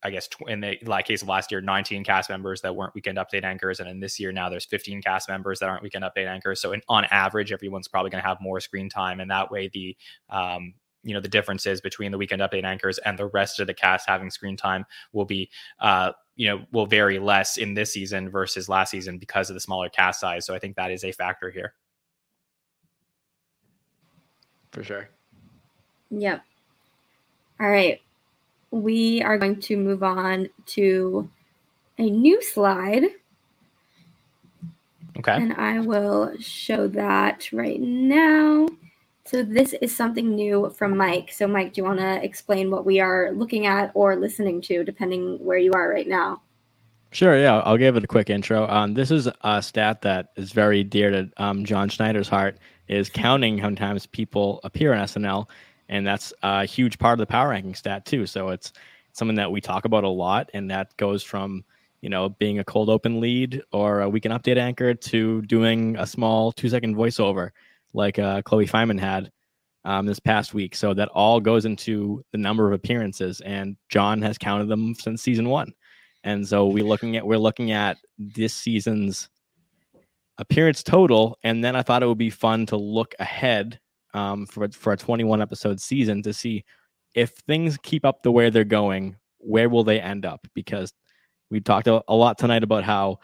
I guess in the like case of last year, 19 cast members that weren't weekend update anchors, and in this year now there's 15 cast members that aren't weekend update anchors. So in, on average, everyone's probably going to have more screen time, and that way the um, you know the differences between the weekend update anchors and the rest of the cast having screen time will be uh, you know will vary less in this season versus last season because of the smaller cast size. So I think that is a factor here. For sure. Yep. All right. We are going to move on to a new slide. Okay. And I will show that right now. So this is something new from Mike. So Mike, do you want to explain what we are looking at or listening to, depending where you are right now? Sure, yeah, I'll give it a quick intro. Um, this is a stat that is very dear to um, Jon Schneider's heart. Is counting how many times people appear on SNL, and that's a huge part of the power ranking stat too. So it's something that we talk about a lot, and that goes from you know being a cold open lead or a weekend update anchor to doing a small two second voiceover like uh, Chloe Fineman had um, this past week. So that all goes into the number of appearances, and Jon has counted them since season one. And so we're looking at we're looking at this season's appearance total, and then I thought it would be fun to look ahead um, for for a 21 episode season to see if things keep up the way they're going, where will they end up? Because we talked a, lot tonight about how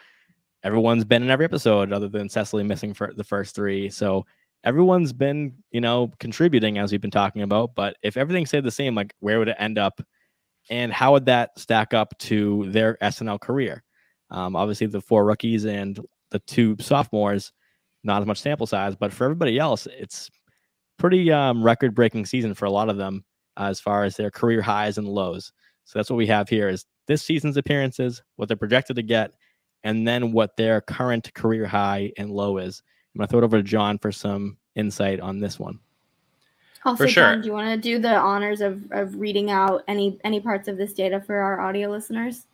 everyone's been in every episode other than Cecily missing for the first three. So everyone's been, you know, contributing as we've been talking about. But if everything stayed the same, like where would it end up? And how would that stack up to their SNL career? Um, obviously, the four rookies and the two sophomores, not as much sample size, but for everybody else, it's pretty um, record breaking season for a lot of them uh, as far as their career highs and lows. So that's what we have here is this season's appearances, what they're projected to get, and then what their current career high and low is. I'm gonna throw it over to Jon for some insight on this one. Also, For sure. Jon, do you want to do the honors of, of reading out any any parts of this data for our audio listeners?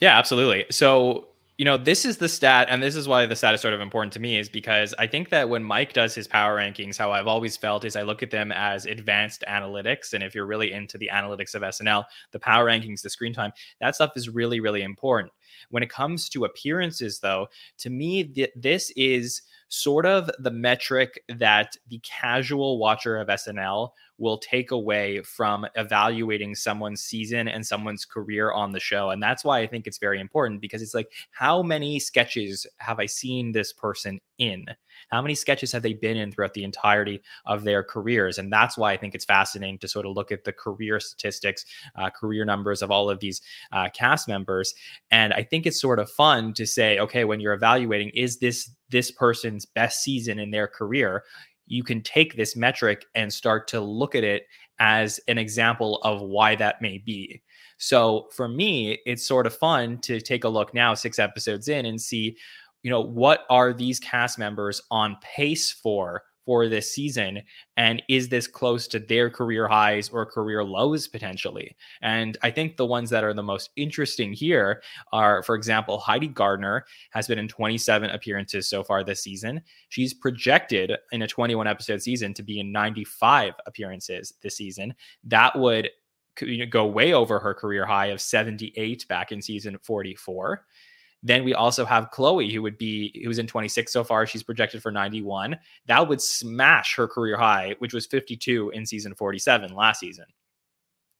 Yeah, absolutely. So, you know, this is the stat, and this is why the stat is sort of important to me, is because I think that when Mike does his power rankings, how I've always felt is I look at them as advanced analytics. And if you're really into the analytics of SNL, the power rankings, the screen time, that stuff is really, really important. When it comes to appearances, though, to me, th- this is sort of the metric that the casual watcher of SNL will take away from evaluating someone's season and someone's career on the show. And that's why I think it's very important because it's like, how many sketches have I seen this person in? How many sketches have they been in throughout the entirety of their careers? And that's why I think it's fascinating to sort of look at the career statistics, uh, career numbers of all of these uh, cast members. And I think it's sort of fun to say, okay, when you're evaluating, is this this person's best season in their career? You can take this metric and start to look at it as an example of why that may be. So for me, it's sort of fun to take a look now, six episodes in, and see, you know, what are these cast members on pace for for this season and is this close to their career highs or career lows potentially? And i think the ones that are the most interesting here are for example heidi gardner has been in 27 appearances so far this season. She's projected in a 21 episode season to be in 95 appearances this season. That would go way over her career high of 78 back in season 44 then we also have Chloe, who would be who's in 26 so far. She's projected for 91. That would smash her career high, which was 52 in season 47 last season.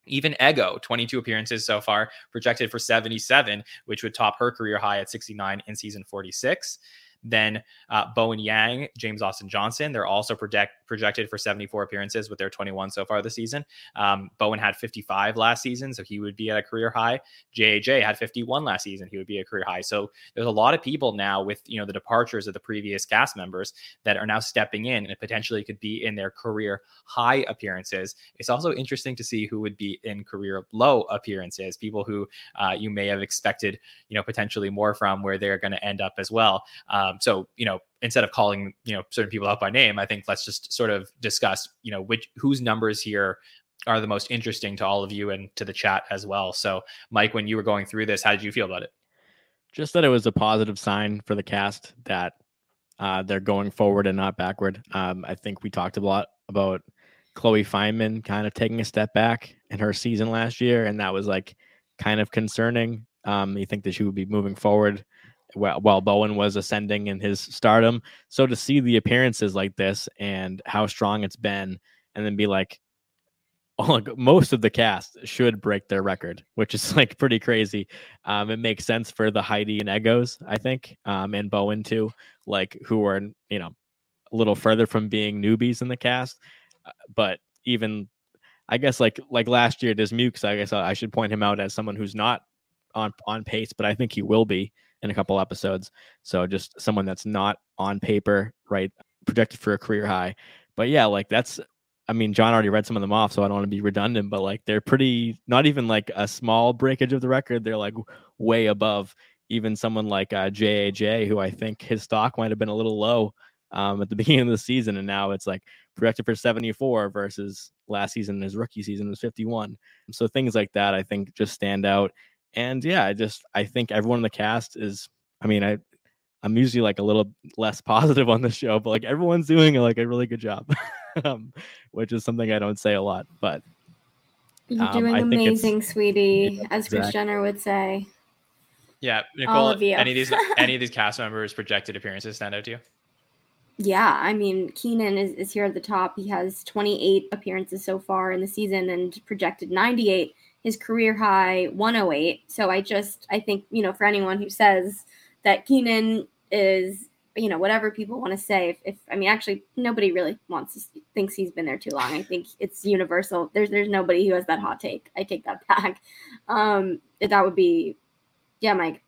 Even Ego, 22 appearances so far, projected for 77, which would top her career high at 69 in season 46. Then uh, Bowen Yang, James Austin Johnson, they're also project, projected for 74 appearances with their 21 so far this season. Um, Bowen had 55 last season, so he would be at a career high. JJ had 51 last season, he would be a career high. So there's a lot of people now with you know the departures of the previous cast members that are now stepping in and potentially could be in their career high appearances. It's also interesting to see who would be in career low appearances, people who uh, you may have expected you know potentially more from where they're going to end up as well. Um, so you know instead of calling you know certain people out by name, I think let's just sort of discuss you know which whose numbers here are the most interesting to all of you and to the chat as well. So Mike, when you were going through this, how did you feel about it? Just that it was a positive sign for the cast that uh, they're going forward and not backward. Um, I think we talked a lot about Chloe Fineman kind of taking a step back in her season last year, and that was like kind of concerning. Um, you think that she would be moving forward while, Bowen was ascending in his stardom. So to see the appearances like this and how strong it's been, and then be like, most of the cast should break their record, which is like pretty crazy. Um, it makes sense for the Heidi and Egos, I think, um, and Bowen too, like who are you know a little further from being newbies in the cast. Uh, But even, I guess like like last year, Dismukes, I guess I should point him out as someone who's not on on pace, but I think he will be in a couple episodes. So just someone that's not on paper, right, projected for a career high. But yeah, like that's I mean, Jon already read some of them off, so I don't want to be redundant, but like they're pretty not even like a small breakage of the record. They're like way above even someone like uh, JAJ, who I think his stock might have been a little low um, at the beginning of the season, and now it's like projected for 74 versus last season, his rookie season was 51. So things like that, I think, just stand out. And yeah, I just I think everyone in the cast is. I mean, I I'm usually like a little less positive on the show, but like everyone's doing like a really good job, um, which is something I don't say a lot. But You're Um, doing I think amazing, sweetie, Yeah, as Kris. Jenner would say. Yeah, All Nicole. of you. Any of these any of these cast members projected appearances stand out to you? Yeah, I mean, Kenan is, is here at the top. He has 28 appearances so far in the season and projected 98. His career high 108. So I just I think, you know, for anyone who says that Kenan is, you know, whatever people want to say, if, if I mean actually nobody really wants to thinks he's been there too long. I think it's universal. There's there's nobody who has that hot take. I take that back. Um that would be yeah, Mike.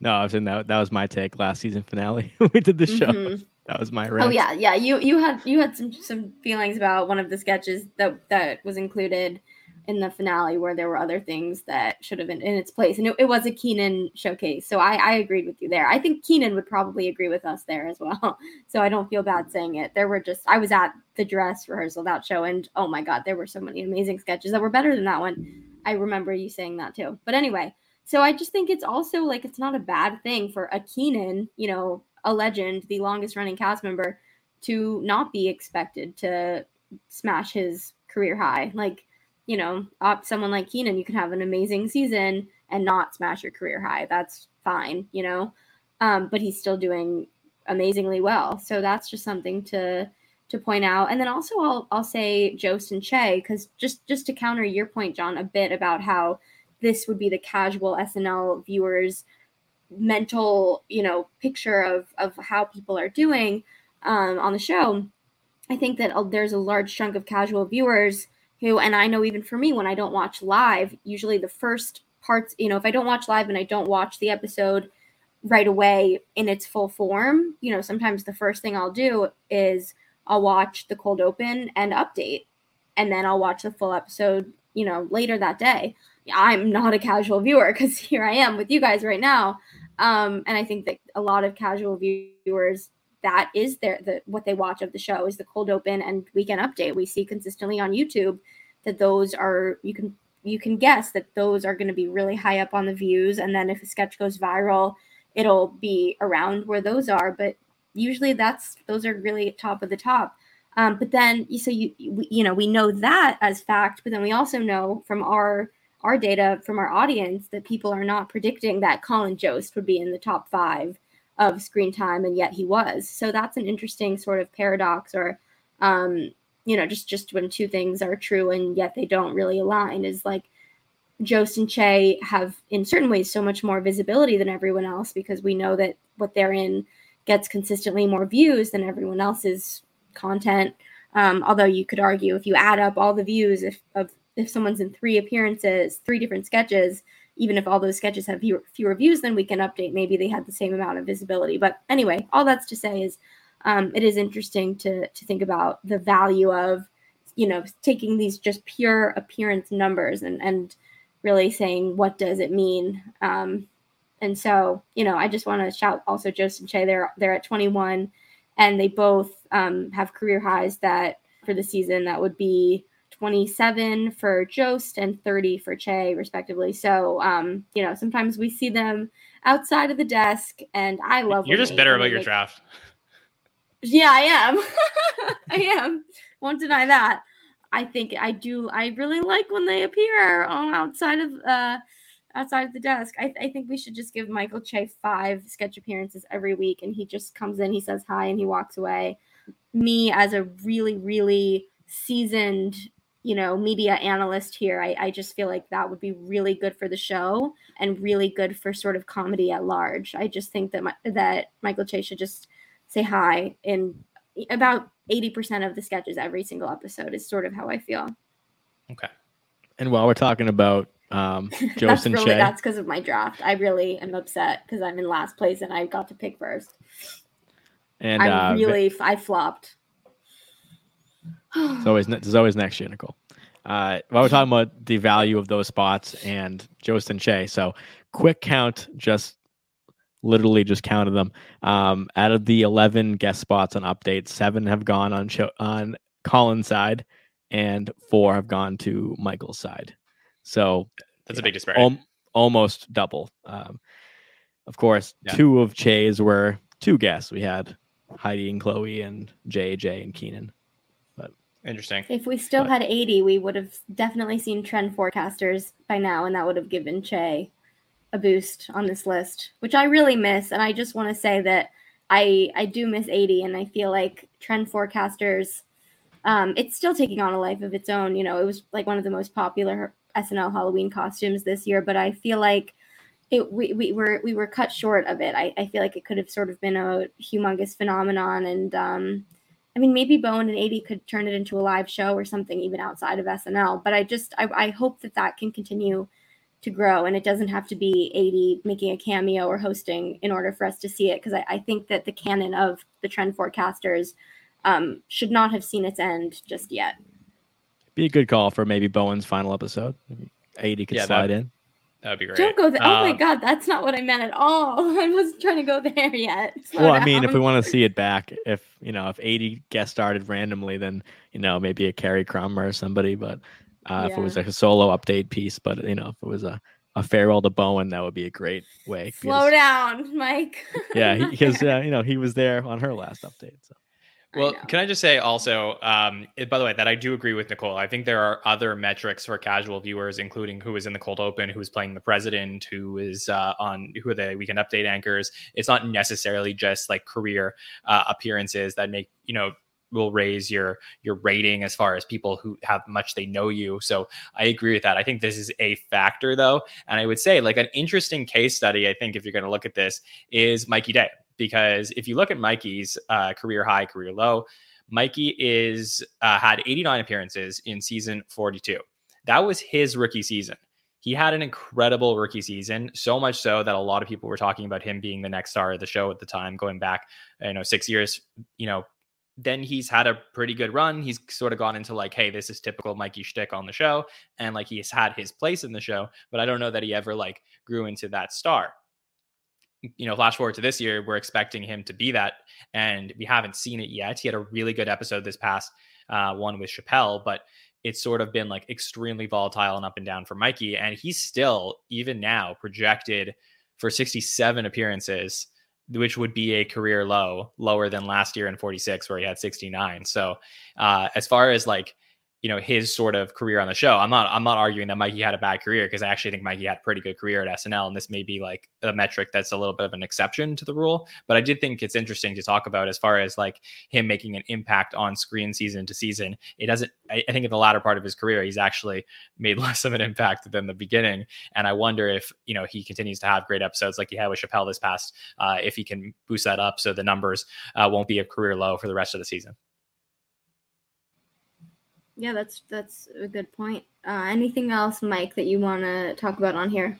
no, I was in that. That was my take last season finale. we did the show. Mhm. That was my Oh yeah, yeah. You you had you had some some feelings about one of the sketches that that was included in the finale where there were other things that should have been in its place, and it, it was a Kenan showcase. So I I agreed with you there. I think Kenan would probably agree with us there as well. So I don't feel bad saying it. There were just I was at the dress rehearsal that show, and oh my god, there were so many amazing sketches that were better than that one. I remember you saying that too. But anyway, so I just think it's also like it's not a bad thing for a Kenan, you know, a legend, the longest running cast member, to not be expected to smash his career high. Like, you know, op- someone like Kenan, you can have an amazing season and not smash your career high. That's fine, you know. Um, but he's still doing amazingly well. So that's just something to to point out. And then also I'll I'll say Jost and Che because just just to counter your point, Jon, a bit about how this would be the casual SNL viewers mental you know picture of of how people are doing um, on the show i think that uh, there's a large chunk of casual viewers who and i know even for me when i don't watch live usually the first parts you know if i don't watch live and i don't watch the episode right away in its full form you know sometimes the first thing i'll do is i'll watch the cold open and update and then i'll watch the full episode you know later that day. I'm not a casual viewer because here i am with you guys right now. Um, and I think that a lot of casual viewers that is their the what they watch of the show is the cold open and weekend update. We see consistently on YouTube that those are you can you can guess that those are going to be really high up on the views, and then if a sketch goes viral, it'll be around where those are. But usually that's those are really top of the top. Um, but then so you you know we know that as fact, but then we also know from our our data from our audience that people are not predicting that Colin Jost would be in the top five of screen time, and yet he was. So that's an interesting sort of paradox, or um, you know, just just when two things are true and yet they don't really align is like Jost and Che have in certain ways so much more visibility than everyone else because we know that what they're in gets consistently more views than everyone else's content. Um, although you could argue if you add up all the views if, of if someone's in three appearances, three different sketches, even if all those sketches have fewer, fewer views than Weekend Update, maybe they had the same amount of visibility. But anyway, all that's to say is um, it is interesting to to think about the value of you know taking these just pure appearance numbers and and really saying what does it mean. Um, and so you know, I just want to shout also and Che. They're they're at 21, and they both um, have career highs that for the season that would be 27 for Jost and 30 for Che, respectively. So, um, you know, sometimes we see them outside of the desk, and I love. You're just better about your draft. Yeah, I am. I am. Won't deny that. I think I do. I really like when they appear on outside of uh outside of the desk. I, I think we should just give Michael Che five sketch appearances every week, and he just comes in, he says hi, and he walks away. Me as a really, really seasoned you know, media analyst here. I, I just feel like that would be really good for the show and really good for sort of comedy at large. I just think that my, that Michael Che should just say hi in about 80% of the sketches every single episode is sort of how I feel. Okay. And while we're talking about um, that's Joseph really Che, that's because of my draft. I really am upset because I'm in last place and I got to pick first. and I uh, really I flopped. It's always there's always next year, Nicole. Uh, while we're talking about the value of those spots and Joseph Che, so quick count, just literally just counted them. Um, out of the 11 guest spots on updates, seven have gone on show, on Colin's side, and four have gone to Michael's side. So That's a big disparity. al- almost double. Um, of course, Yeah. two of Che's were two guests. We had Heidi and Chloe and JJ and Keenan. Interesting. If we still But- had Aidy, we would have definitely seen trend forecasters by now, and that would have given Che a boost on this list, which I really miss. And I just want to say that I I do miss Aidy, and I feel like trend forecasters. Um, it's still taking on a life of its own. You know, it was like one of the most popular SNL Halloween costumes this year, but I feel like it we, we were we were cut short of it. I, I feel like it could have sort of been a humongous phenomenon and um I mean, maybe Bowen and Aidy could turn it into a live show or something, even outside of SNL. But I just, I, I hope that that can continue to grow and it doesn't have to be Aidy making a cameo or hosting in order for us to see it. Because I, I think that the canon of the trend forecasters um, should not have seen its end just yet. Be a good call for maybe Bowen's final episode. Aidy could Yeah, slide that- in. That would be great. Don't go there. oh my Um, God, that's not what I meant at all. I wasn't trying to go there yet. Slow Well, I mean, if we want to see it back, if you know, if Aidy guest started randomly, then you know, maybe a Carrie Crummer or somebody. But uh, if it was like a solo update piece, but you know, if it was a, a farewell to Bowen, that would be a great way. Slow because- down, Mike. Yeah, because uh, you know he was there on her last update. So I Well, know. can I just say also, um, it- by the way, that I do agree with Nicole. I think there are other metrics for casual viewers, including who is in the cold open, who is playing the president, who is uh, on, who are the weekend update anchors. It's not necessarily just like career uh, appearances that make you know will raise your your rating as far as people who have much they know you. So I agree with that. I think this is a factor though, and I would say like an interesting case study. I think if you're going to look at this is Mikey Day because if you look at Mikey's uh, career high, career low, Mikey is uh, had 89 appearances in season 42. That was his rookie season. He had an incredible rookie season, so much so that a lot of people were talking about him being the next star of the show at the time, going back, you know, six years. You know, then he's had a pretty good run. He's sort of gone into like, hey, this is typical Mikey shtick on the show, and like he's had his place in the show, but I don't know that he ever like grew into that star you know, flash forward to this year, we're expecting him to be that, and we haven't seen it yet. He had a really good episode this past uh, one with Chappelle, but it's sort of been like extremely volatile and up and down for Mikey, and he's still even now projected for 67 appearances, which would be a career low, lower than last year in 46 where he had 69. So, uh, as far as like you know his sort of career on the show. I'm not I'm not arguing that Mikey had a bad career because I actually think Mikey had a pretty good career at SNL, and this may be like a metric that's a little bit of an exception to the rule. But I did think it's interesting to talk about as far as like him making an impact on screen season to season. It doesn't. I, I think in the latter part of his career, he's actually made less of an impact than the beginning, and I wonder if you know he continues to have great episodes like he had with Chappelle this past, uh, if he can boost that up so the numbers uh, won't be a career low for the rest of the season. Yeah, that's that's a good point. Uh, anything else, Mike, that you want to talk about on here?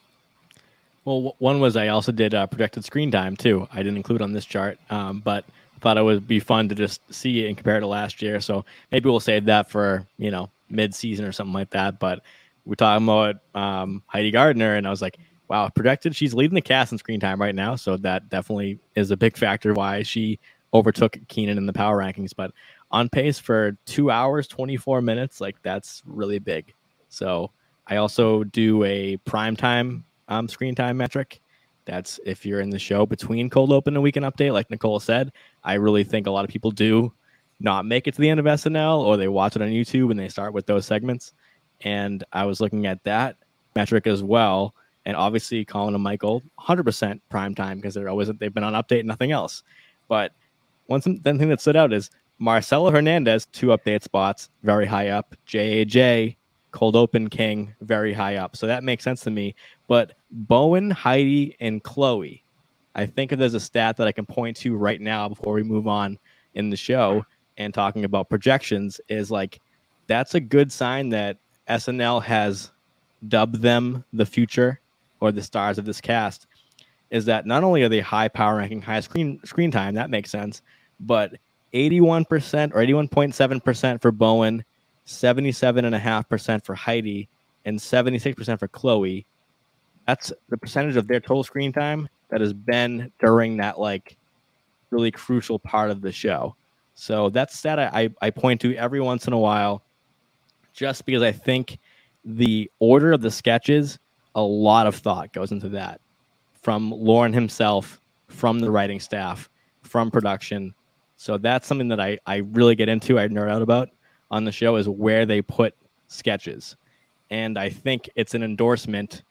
Well, one was I also did uh, projected screen time too. I didn't include on this chart, um, but thought it would be fun to just see it and compare it to last year. So maybe we'll save that for you know mid season or something like that. But we're talking about um, Heidi Gardner, and I was like, wow, projected she's leading the cast in screen time right now. So that definitely is a big factor why she overtook Kenan in the power rankings. But on pace for two hours, 24 minutes, like that's really big. So I also do a prime time um, screen time metric. That's if you're in the show between cold open and weekend update, like Nicole said. I really think a lot of people do not make it to the end of SNL or they watch it on YouTube and they start with those segments. And I was looking at that metric as well. And obviously, Colin and Michael, 100% prime time because they're always they've been on update, nothing else. But one thing, thing that stood out is Marcelo Hernandez, two update spots, very high up. JAJ, cold open king, very high up. So that makes sense to me. But Bowen, Heidi, and Chloe, I think if there's a stat that I can point to right now before we move on in the show and talking about projections, is like that's a good sign that SNL has dubbed them the future or the stars of this cast. Is that not only are they high power ranking, high screen screen time, that makes sense, but 81% or 81.7% for Bowen, 77.5% for Heidi, and 76% for Chloe. That's the percentage of their total screen time that has been during that like really crucial part of the show. So that's that I, I point to every once in a while, just because I think the order of the sketches, a lot of thought goes into that from Lorne himself, from the writing staff, from production. So that's something that I, I really get into, I nerd out about on the show is where they put sketches. And I think it's an endorsement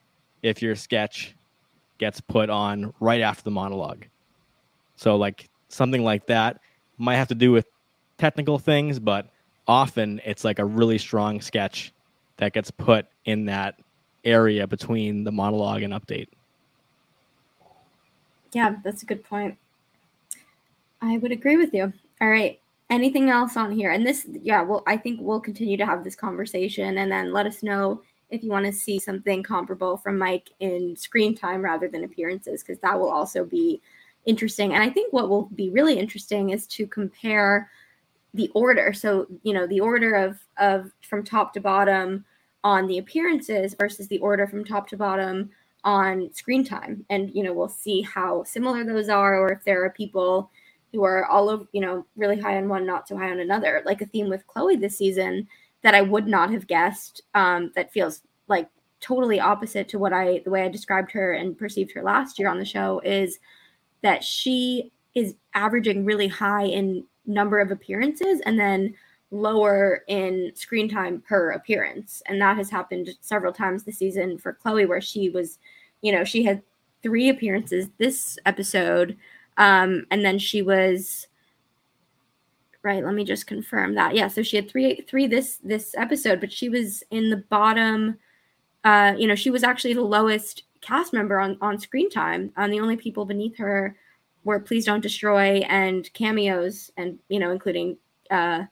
if your sketch gets put on right after the monologue. So like something like that might have to do with technical things, but often it's like a really strong sketch that gets put in that area between the monologue and update. Yeah, that's a good point. I would agree with you. All right. Anything else on here? And this, yeah, well, I think we'll continue to have this conversation and then let us know if you want to see something comparable from Mike in screen time rather than appearances, because that will also be interesting. And I think what will be really interesting is to compare the order. So, you know, the order of of from top to bottom on the appearances versus the order from top to bottom on screen time. And, you know, we'll see how similar those are or if there are people who are all of, you know, really high on one, not so high on another. Like a theme with Chloe this season that I would not have guessed um, that feels like totally opposite to what I the way I described her and perceived her last year on the show is that she is averaging really high in number of appearances and then lower in screen time per appearance. And that has happened several times this season for Chloe, where she was, you know, she had three appearances this episode. Um, and then she was right, let me just confirm that. Yeah, so she had three three this this episode, but she was in the bottom uh, you know, she was actually the lowest cast member on on screen time. Um, the only people beneath her were Please Don't Destroy and cameos, and you know, including uh,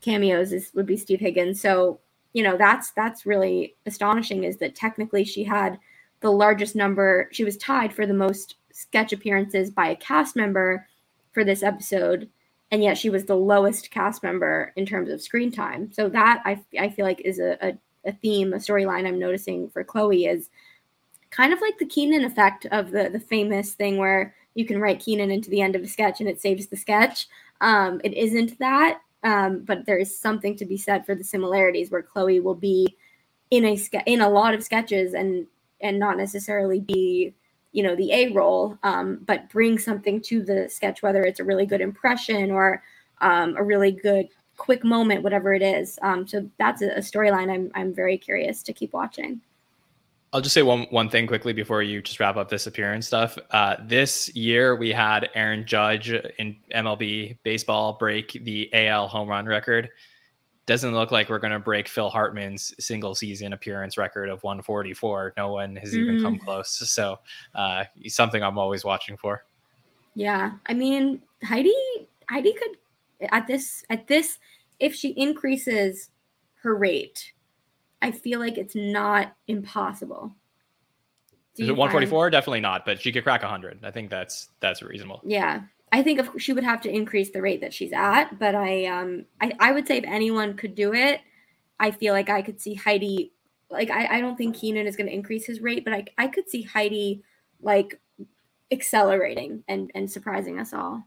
cameos is would be Steve Higgins. So you know, that's that's really astonishing. Is that technically she had the largest number? She was tied for the most sketch appearances by a cast member for this episode, and yet she was the lowest cast member in terms of screen time. So that I I feel like is a, a, a theme, a storyline I'm noticing for Chloe is kind of like the kenan effect of the the famous thing where you can write kenan into the end of a sketch and it saves the sketch. Um, it isn't that, um, but there is something to be said for the similarities where Chloe will be in a ske- in a lot of sketches and and not necessarily be you know the A role, um, but bring something to the sketch, whether it's a really good impression or um, a really good quick moment, whatever it is. Um, so that's a, a storyline I'm I'm very curious to keep watching. I'll just say one one thing quickly before you just wrap up this appearance stuff. Uh, this year we had Aaron Judge in MLB baseball break the AL home run record. Doesn't look like we're going to break Phil Hartman's single season appearance record of 144. No one has even come close. So uh, something I'm always watching for. Yeah, I mean Heidi Heidi could at this at this if she increases her rate, I feel like it's not impossible. Is it 144? Definitely not, but she could crack 100. I think that's that's reasonable. yeah, I think if she would have to increase the rate that she's at, but I um I, I would say if anyone could do it, I feel like I could see Heidi. Like I, I don't think Kenan is going to increase his rate, but I I could see Heidi like accelerating and and surprising us all.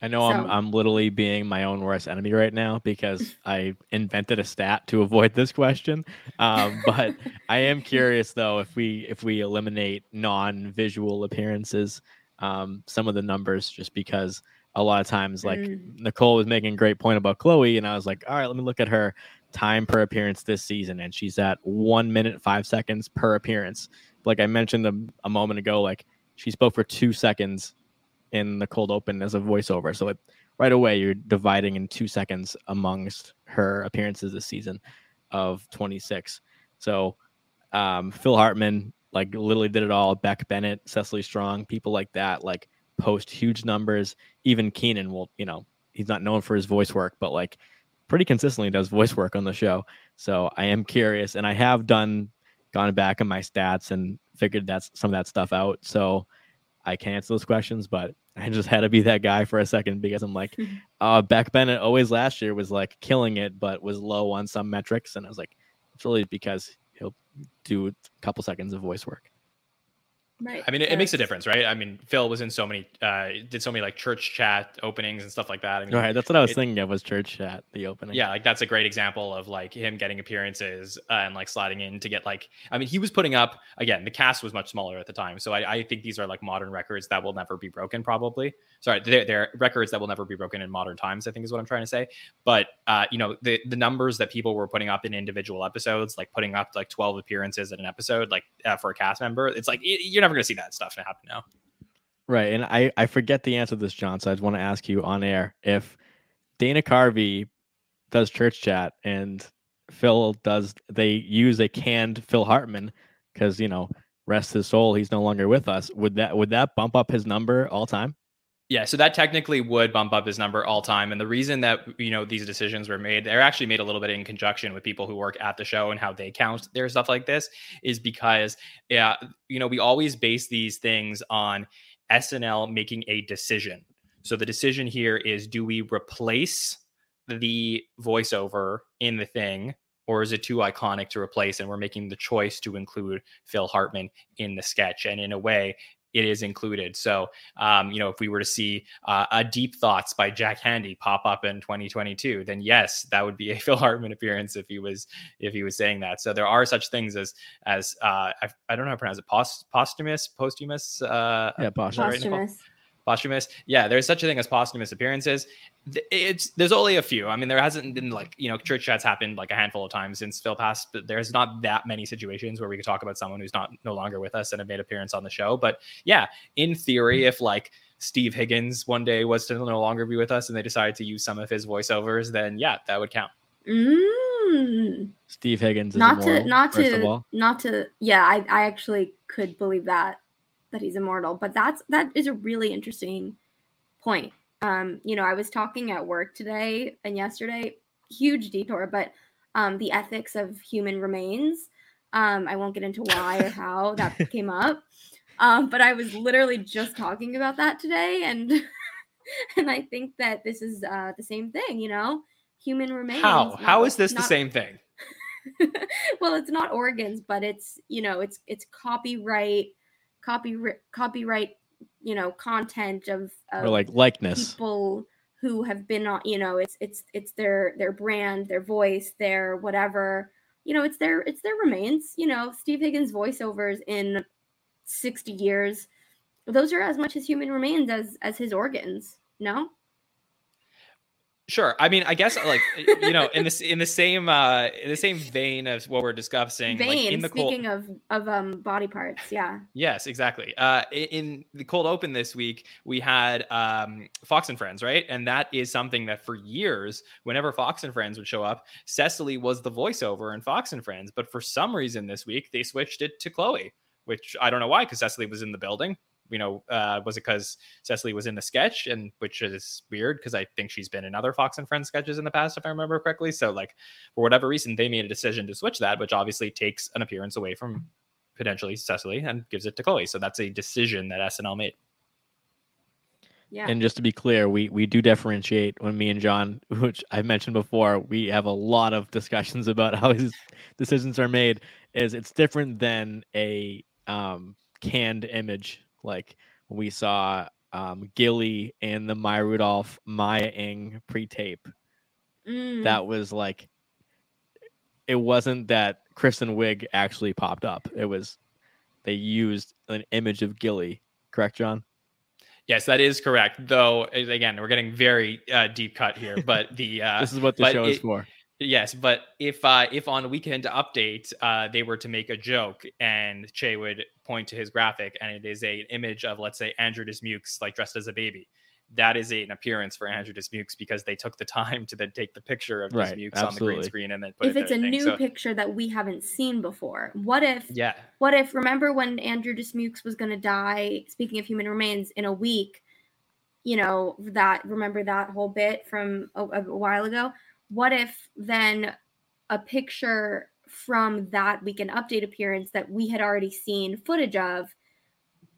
I know I'm I'm literally being my own worst enemy right now because I invented a stat to avoid this question. Um, but I am curious though if we if we eliminate non-visual appearances, um, some of the numbers just because a lot of times like Mm. Nicole was making a great point about Chloe, and I was like, all right, let me look at her time per appearance this season, and she's at one minute five seconds per appearance. Like I mentioned a, a moment ago, like she spoke for two seconds in the cold open as a voiceover. So it right away you're dividing in two seconds amongst her appearances this season of 26. So um, Phil Hartman like literally did it all. Beck Bennett, Cecily Strong, people like that like post huge numbers. Even Kenan will, you know, he's not known for his voice work, but like pretty consistently does voice work on the show. So I am curious, and I have done gone back in my stats and figured that's some of that stuff out. So I can answer those questions, but I just had to be that guy for a second because I'm like, uh, Beck Bennett always last year was like killing it, but was low on some metrics, and I was like, it's really because he'll do a couple seconds of voice work. Right. I mean, it, it makes a difference, right? I mean, Phil was in so many, uh, did so many like church chat openings and stuff like that. I mean, All right, that's what I was it- thinking of was church chat, the opening. yeah, like that's a great example of like him getting appearances uh, and like sliding in to get like, I mean, he was putting up again. The cast was much smaller at the time, so I, I think these are like modern records that will never be broken. Probably, sorry, they're, they're records that will never be broken in modern times. I think is what I'm trying to say. But uh, you know, the the numbers that people were putting up in individual episodes, like putting up like 12 appearances in an episode, like uh, for a cast member, it's like y- you're never gonna see that stuff happen now. Right. And I, I forget the answer to this, Jon. So I just want to ask you on air if Dana Carvey does church chat and Phil does, they use a canned Phil Hartman because, you know, rest his soul, he's no longer with us. Would that, would that bump up his number all time? Yeah, so that technically would bump up his number all time. And the reason that you know these decisions were made, they're actually made a little bit in conjunction with people who work at the show and how they count their stuff like this, is because yeah, you know, we always base these things on SNL making a decision. So the decision here is do we replace the voiceover in the thing or is it too iconic to replace and we're making the choice to include Phil Hartman in the sketch and in a way it is included. So, um, you know, if we were to see uh, a Deep Thoughts by Jack Handey pop up in 2022, then yes, that would be a Phil Hartman appearance if he was if he was saying that. So there are such things as as uh, I, I don't know how to pronounce it, post, posthumous, posthumous. Uh, Yeah, posthumous. Right, Nicole? Posthumous. posthumous yeah there's such a thing as posthumous appearances it's there's only a few i mean there hasn't been like you know church chats happened like a handful of times since phil passed but there's not that many situations where we could talk about someone who's not no longer with us and have made appearance on the show but yeah in theory if like steve higgins one day was to no longer be with us and they decided to use some of his voiceovers then yeah that would count Mm. Steve Higgins is Not to, not to, not to. Yeah, I, I actually could believe that that he's immortal, but that's that is a really interesting point. Um, you know, I was talking at work today and yesterday, huge detour, but um, the ethics of human remains. Um, I won't get into why or how that came up, um, but I was literally just talking about that today, and and I think that this is uh, the same thing. You know, human remains. how how not- is this the same thing well, it's not organs, but it's you know, it's it's copyright, copy copyright, you know, content of, of Or like likeness. people who have been on. You know, it's it's it's their their brand, their voice, their whatever. You know, it's their it's their remains. You know, Steve Higgins voiceovers in sixty years. Those are as much as human remains as as his organs. No. Sure i mean i guess like you know in this in the same uh in the same vein as what we're discussing like Vein. in the cold speaking of of um body parts, yeah. Yes, exactly. Uh, in the cold open this week, we had um, Fox and Friends, right? And that is something that for years, whenever Fox and Friends would show up, Cecily was the voiceover in Fox and Friends. But for some reason this week, they switched it to Chloe, which I don't know why, because Cecily was in the building. You know, uh, was it because Cecily was in the sketch, and which is weird because I think she's been in other Fox and Friends sketches in the past, if I remember correctly. So, like, for whatever reason, they made a decision to switch that, which obviously takes an appearance away from potentially Cecily and gives it to Chloe. So that's a decision that SNL made. Yeah. And just to be clear, we we do differentiate when me and Jon, which I've mentioned before, we have a lot of discussions about how his decisions are made. Is it's different than a um, canned image, like when we saw um, Gilly in the Maya Rudolph Maya Ing pre-tape. Mm. That was like, it wasn't that Kristen Wiig actually popped up. It was they used an image of Gilly. Correct, Jon? Yes, that is correct. Though again, we're getting very uh, deep cut here, but the uh, this is what the show is for. Yes, but if uh, if on a Weekend Update uh, they were to make a joke and Che would point to his graphic and it is a image of let's say Andrew Dismukes like dressed as a baby, that is a, an appearance for Andrew Dismukes because they took the time to then take the picture of Right, Dismukes on the green screen and then put it. if it it's a a I think. new So, picture that we haven't seen before, what if yeah, What if remember when Andrew Dismukes was going to die? Speaking of human remains, in a week, you know that remember that whole bit from a, a while ago. What if then a picture from that weekend update appearance that we had already seen footage of?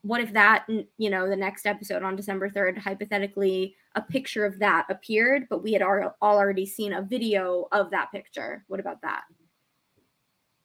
What if that you know the next episode on December third, hypothetically, a picture of that appeared, but we had all already seen a video of that picture? What about that?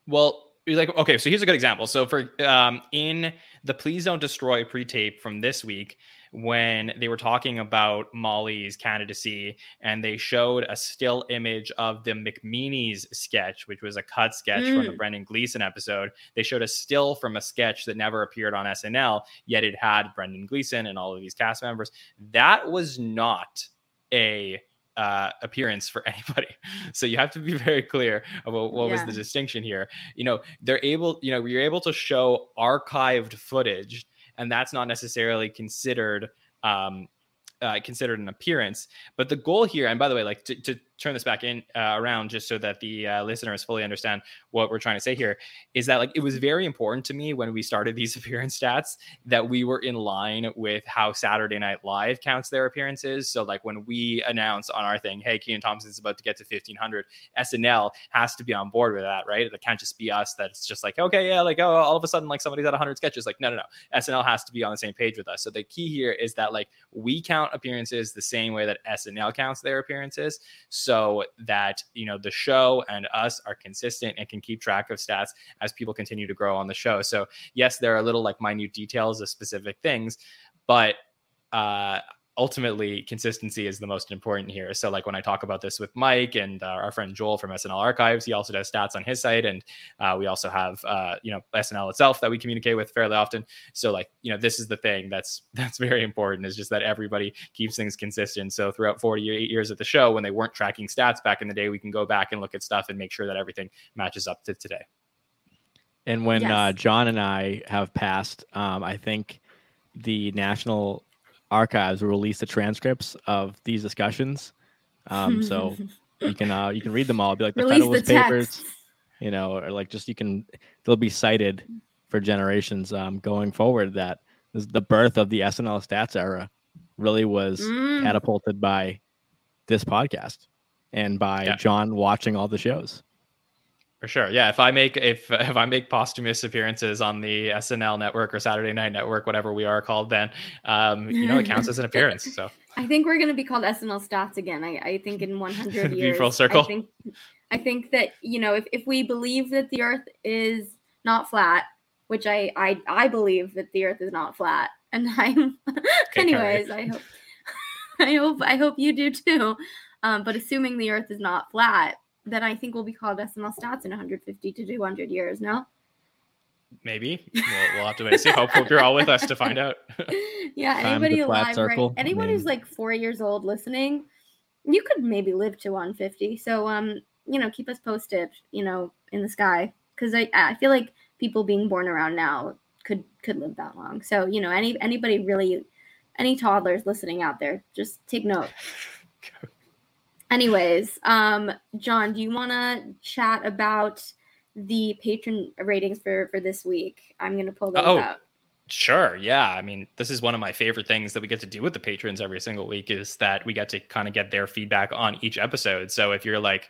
Well, like okay, so here's a good example. So for um in the Please Don't Destroy pre-tape from this week, when they were talking about Molly's candidacy and they showed a still image of the McMeany's sketch, which was a cut sketch from the Mm. Brendan Gleeson episode. They showed a still from a sketch that never appeared on SNL, yet it had Brendan Gleeson and all of these cast members. That was not a uh, appearance for anybody. So you have to be very clear about what was the distinction here. You know, they're able, you know, you're able to show archived footage, and that's not necessarily considered um, uh, considered an appearance. But the goal here, and by the way, like to, to turn this back in uh, around just so that the uh, listeners fully understand what we're trying to say here, is that like it was very important to me when we started these appearance stats that we were in line with how Saturday Night Live counts their appearances. So like when we announce on our thing, hey, Kenan Thompson's about to get to 1500, SNL has to be on board with that, right? It can't just be us that's just like, okay, yeah, like oh, all of a sudden like somebody's at 100 sketches. Like no, no, no. SNL has to be on the same page with us. So the key here is that like we count appearances the same way that SNL counts their appearances, so that you know the show and us are consistent and can keep track of stats as people continue to grow on the show. So yes, there are little like minute details of specific things, but uh ultimately consistency is the most important here. So like when i talk about this with mike and uh, our friend joel from snl archives he also does stats on his site. And uh, we also have uh, you know snl itself that we communicate with fairly often. So like you know this is the thing that's that's very important is just that everybody keeps things consistent. So throughout 48 years of the show when they weren't tracking stats back in the day we can go back and look at stuff and make sure that everything matches up to today. And when uh, Yes. Jon and I have passed, um, I think the National Archives will release the transcripts of these discussions. Um, so you can uh, you can read them all. Be like the Release the Federalist Papers, you know, or like just you can they'll be cited for generations um, going forward. That the birth of the SNL stats era really was Mm. catapulted by this podcast and by Yeah. Jon watching all the shows. For sure. Yeah. If I make if if I make posthumous appearances on the SNL network or Saturday Night Network, whatever we are called, then um, you know it counts as an appearance. So I think we're gonna be called SNL Stats again. I, I think in 100 Be years. full circle. I think, I think that you know if, if we believe that the Earth is not flat, which I I, I believe that the Earth is not flat, and I'm. Anyways, I hope I hope I hope you do too. Um, but assuming the Earth is not flat, then I think we'll be called SNL Stats in 150 to 200 years. No. maybe we'll, we'll have to wait and see. Hope, hope you're all with us to find out. yeah, anybody alive, circle. right? I Anyone who's like four years old listening, you could maybe live to 150. So, um, you know, keep us posted, you know, in the sky, because I I feel like people being born around now could could live that long. So, you know, any anybody really, any toddlers listening out there, just take note. Anyways, um, Jon, do you want to chat about the patron ratings for for this week? I'm gonna pull those Oh, out. Sure. Yeah. I mean, this is one of my favorite things that we get to do with the patrons every single week is that we get to kind of get their feedback on each episode. So if you're like,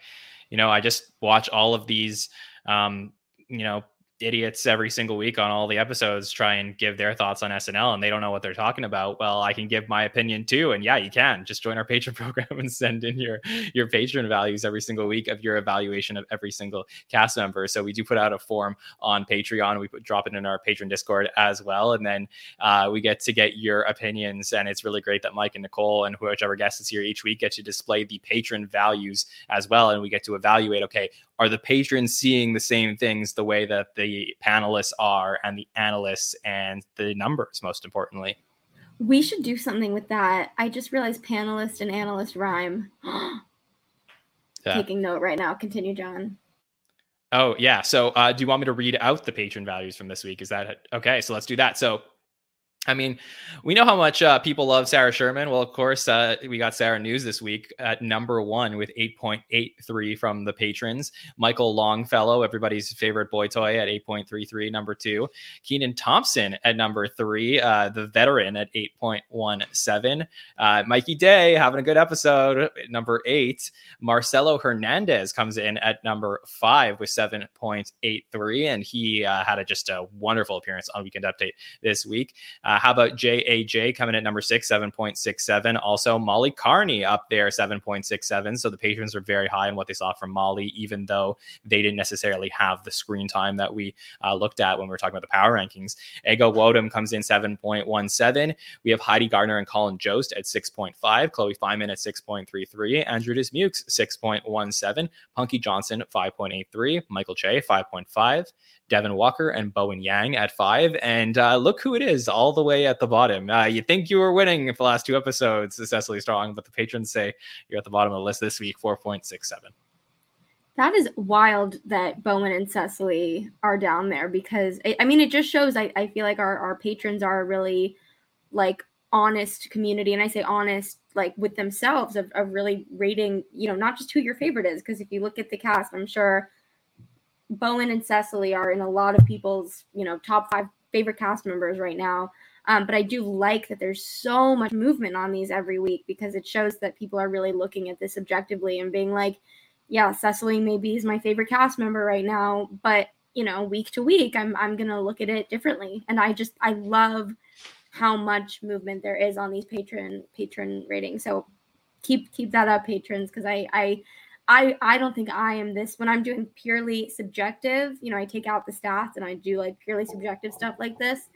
you know, I just watch all of these, um, you know, idiots every single week on all the episodes try and give their thoughts on SNL and they don't know what they're talking about. Well, I can give my opinion too. And yeah, you can just join our patron program and send in your your patron values every single week of your evaluation of every single cast member. So we do put out a form on Patreon. We put, drop it in our patron Discord as well. And then uh, we get to get your opinions. And it's really great that Mike and Nicole and whichever guest is here each week get to display the patron values as well. And we get to evaluate, okay, are the patrons seeing the same things the way that the panelists are and the analysts and the numbers, most importantly? We should do something with that. I just realized panelist and analyst rhyme. Yeah. Taking note right now. Continue, Jon. Oh, yeah. So uh, do you want me to read out the patron values from this week? Is that okay? So let's do that. So I mean, we know how much uh, people love Sarah Sherman. Well, of course, uh, we got Sarah News this week at number one with 8.83 from the patrons. Michael Longfellow, everybody's favorite boy toy, at 8.33, number two. Kenan Thompson at number three. Uh, the veteran at 8.17. Uh, Mikey Day having a good episode, number eight. Marcelo Hernandez comes in at number five with 7.83. And he uh, had a, just a wonderful appearance on Weekend Update this week. Uh, how about JAJ coming at number six, 7.67? Also, Molly Kearney up there, 7.67. So the patrons are very high in what they saw from Molly, even though they didn't necessarily have the screen time that we uh, looked at when we were talking about the power rankings. Ego Nwodim comes in 7.17. We have Heidi Gardner and Colin Jost at 6.5, Chloe Fineman at 6.33, Andrew Dismukes 6.17, Punky Johnson 5.83, Michael Che 5.5. Devon Walker and Bowen Yang at five. And uh, look who it is all the way at the bottom. Uh, you think you were winning for the last two episodes, Cecily Strong, but the patrons say you're at the bottom of the list this week, 4.67. That is wild that Bowen and Cecily are down there because I, I mean, it just shows I, I feel like our, our patrons are really like honest community. And I say honest like with themselves of, of really rating, you know, not just who your favorite is. Because if you look at the cast, I'm sure Bowen and Cecily are in a lot of people's, you know, top five favorite cast members right now. Um, but I do like that there's so much movement on these every week because it shows that people are really looking at this objectively and being like, yeah, Cecily maybe is my favorite cast member right now, but you know, week to week, I'm I'm gonna look at it differently. And I just I love how much movement there is on these patron patron ratings. So keep keep that up, patrons, because I I I I don't think I am this when I'm doing purely subjective. You know, I take out the stats and I do like purely subjective stuff like this.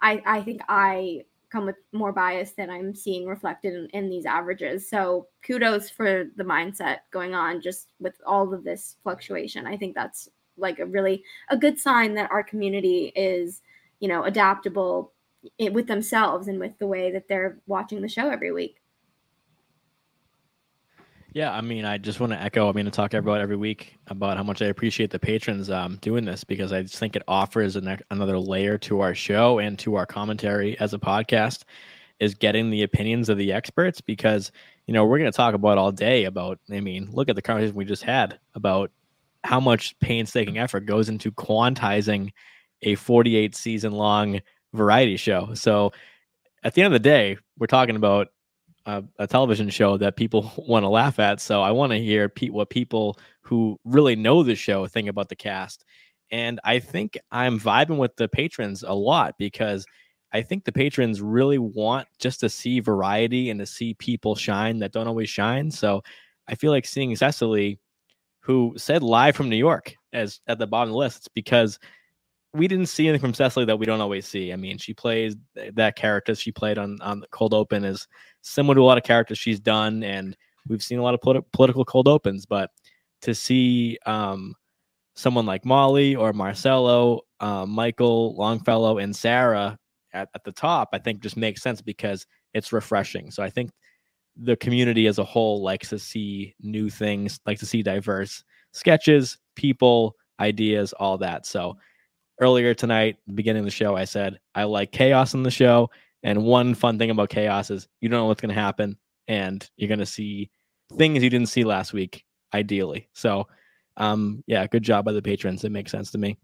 I I think I come with more bias than I'm seeing reflected in, in these averages. So kudos for the mindset going on just with all of this fluctuation. I think that's like a really a good sign that our community is you know adaptable eh, with themselves and with the way that they're watching the show every week. Yeah, I mean, I just want to echo. I mean, to talk about every week about how much I appreciate the patrons um, doing this because I just think it offers an, another layer to our show and to our commentary as a podcast. Is getting the opinions of the experts because you know we're going to talk about all day about. I mean, look at the conversation we just had about how much painstaking effort goes into quantizing a 48 season long variety show. So at the end of the day, we're talking about a, a television show that people want to laugh at. So I want to hear pe- what people who really know the show think about the cast. And I think I'm vibing with the patrons a lot because I think the patrons really want just to see variety and to see people shine that don't always shine. So I feel like seeing Cecily, who said live from New York as at the bottom of the list, it's because we didn't see anything from Cecily that we don't always see. I mean, she plays that character she played on on the cold open is similar to a lot of characters she's done, and we've seen a lot of politi- political cold opens. But to see um, someone like Molly or Marcelo, uh, Michael Longfellow, and Sarah at, at the top, I think just makes sense because it's refreshing. So I think the community as a whole likes to see new things, likes to see diverse sketches, people, ideas, all that. So earlier tonight, beginning of the show, I said I like chaos in the show. And one fun thing about chaos is you don't know what's going to happen, and you're going to see things you didn't see last week, ideally. So, um, yeah, good job by the patrons. It makes sense to me.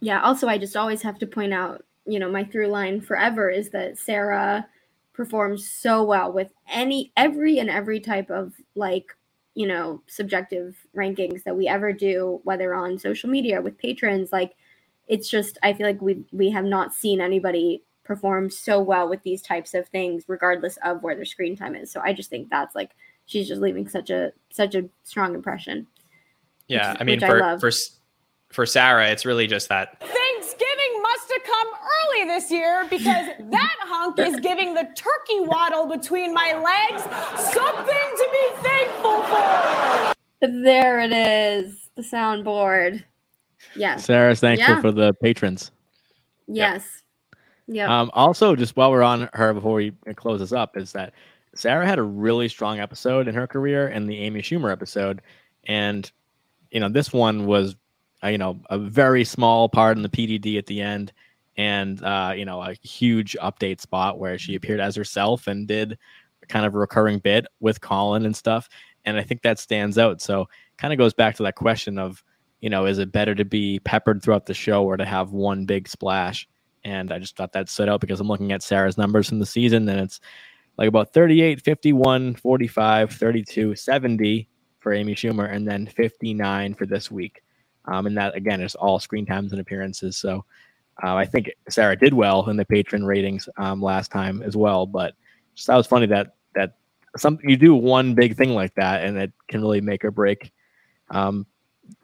Yeah. Also, I just always have to point out, you know, my through line forever is that Sarah performs so well with any, every, and every type of like you know subjective rankings that we ever do whether on social media with patrons like it's just i feel like we we have not seen anybody perform so well with these types of things regardless of where their screen time is so i just think that's like she's just leaving such a such a strong impression yeah which, i mean for I for for sarah it's really just that thanksgiving must have come early this year because that hunk is giving the turkey waddle between my legs something to be thankful for. There it is, the soundboard. Yes. Sarah's thankful yeah. for the patrons. Yes. Yeah. Um, also, just while we're on her before we close this up, is that Sarah had a really strong episode in her career in the Amy Schumer episode. And, you know, this one was, uh, you know, a very small part in the PDD at the end and uh, you know a huge update spot where she appeared as herself and did kind of a recurring bit with Colin and stuff. And I think that stands out. So kind of goes back to that question of, you know, is it better to be peppered throughout the show or to have one big splash? And I just thought that stood out because I'm looking at Sarah's numbers from the season and it's like about 38, 51, 45, 32, 70 for Amy Schumer, and then 59 for this week. Um, and that, again, is all screen times and appearances. So uh, I think Sarah did well in the patron ratings um, last time as well. But just that was funny that that some you do one big thing like that, and it can really make or break um,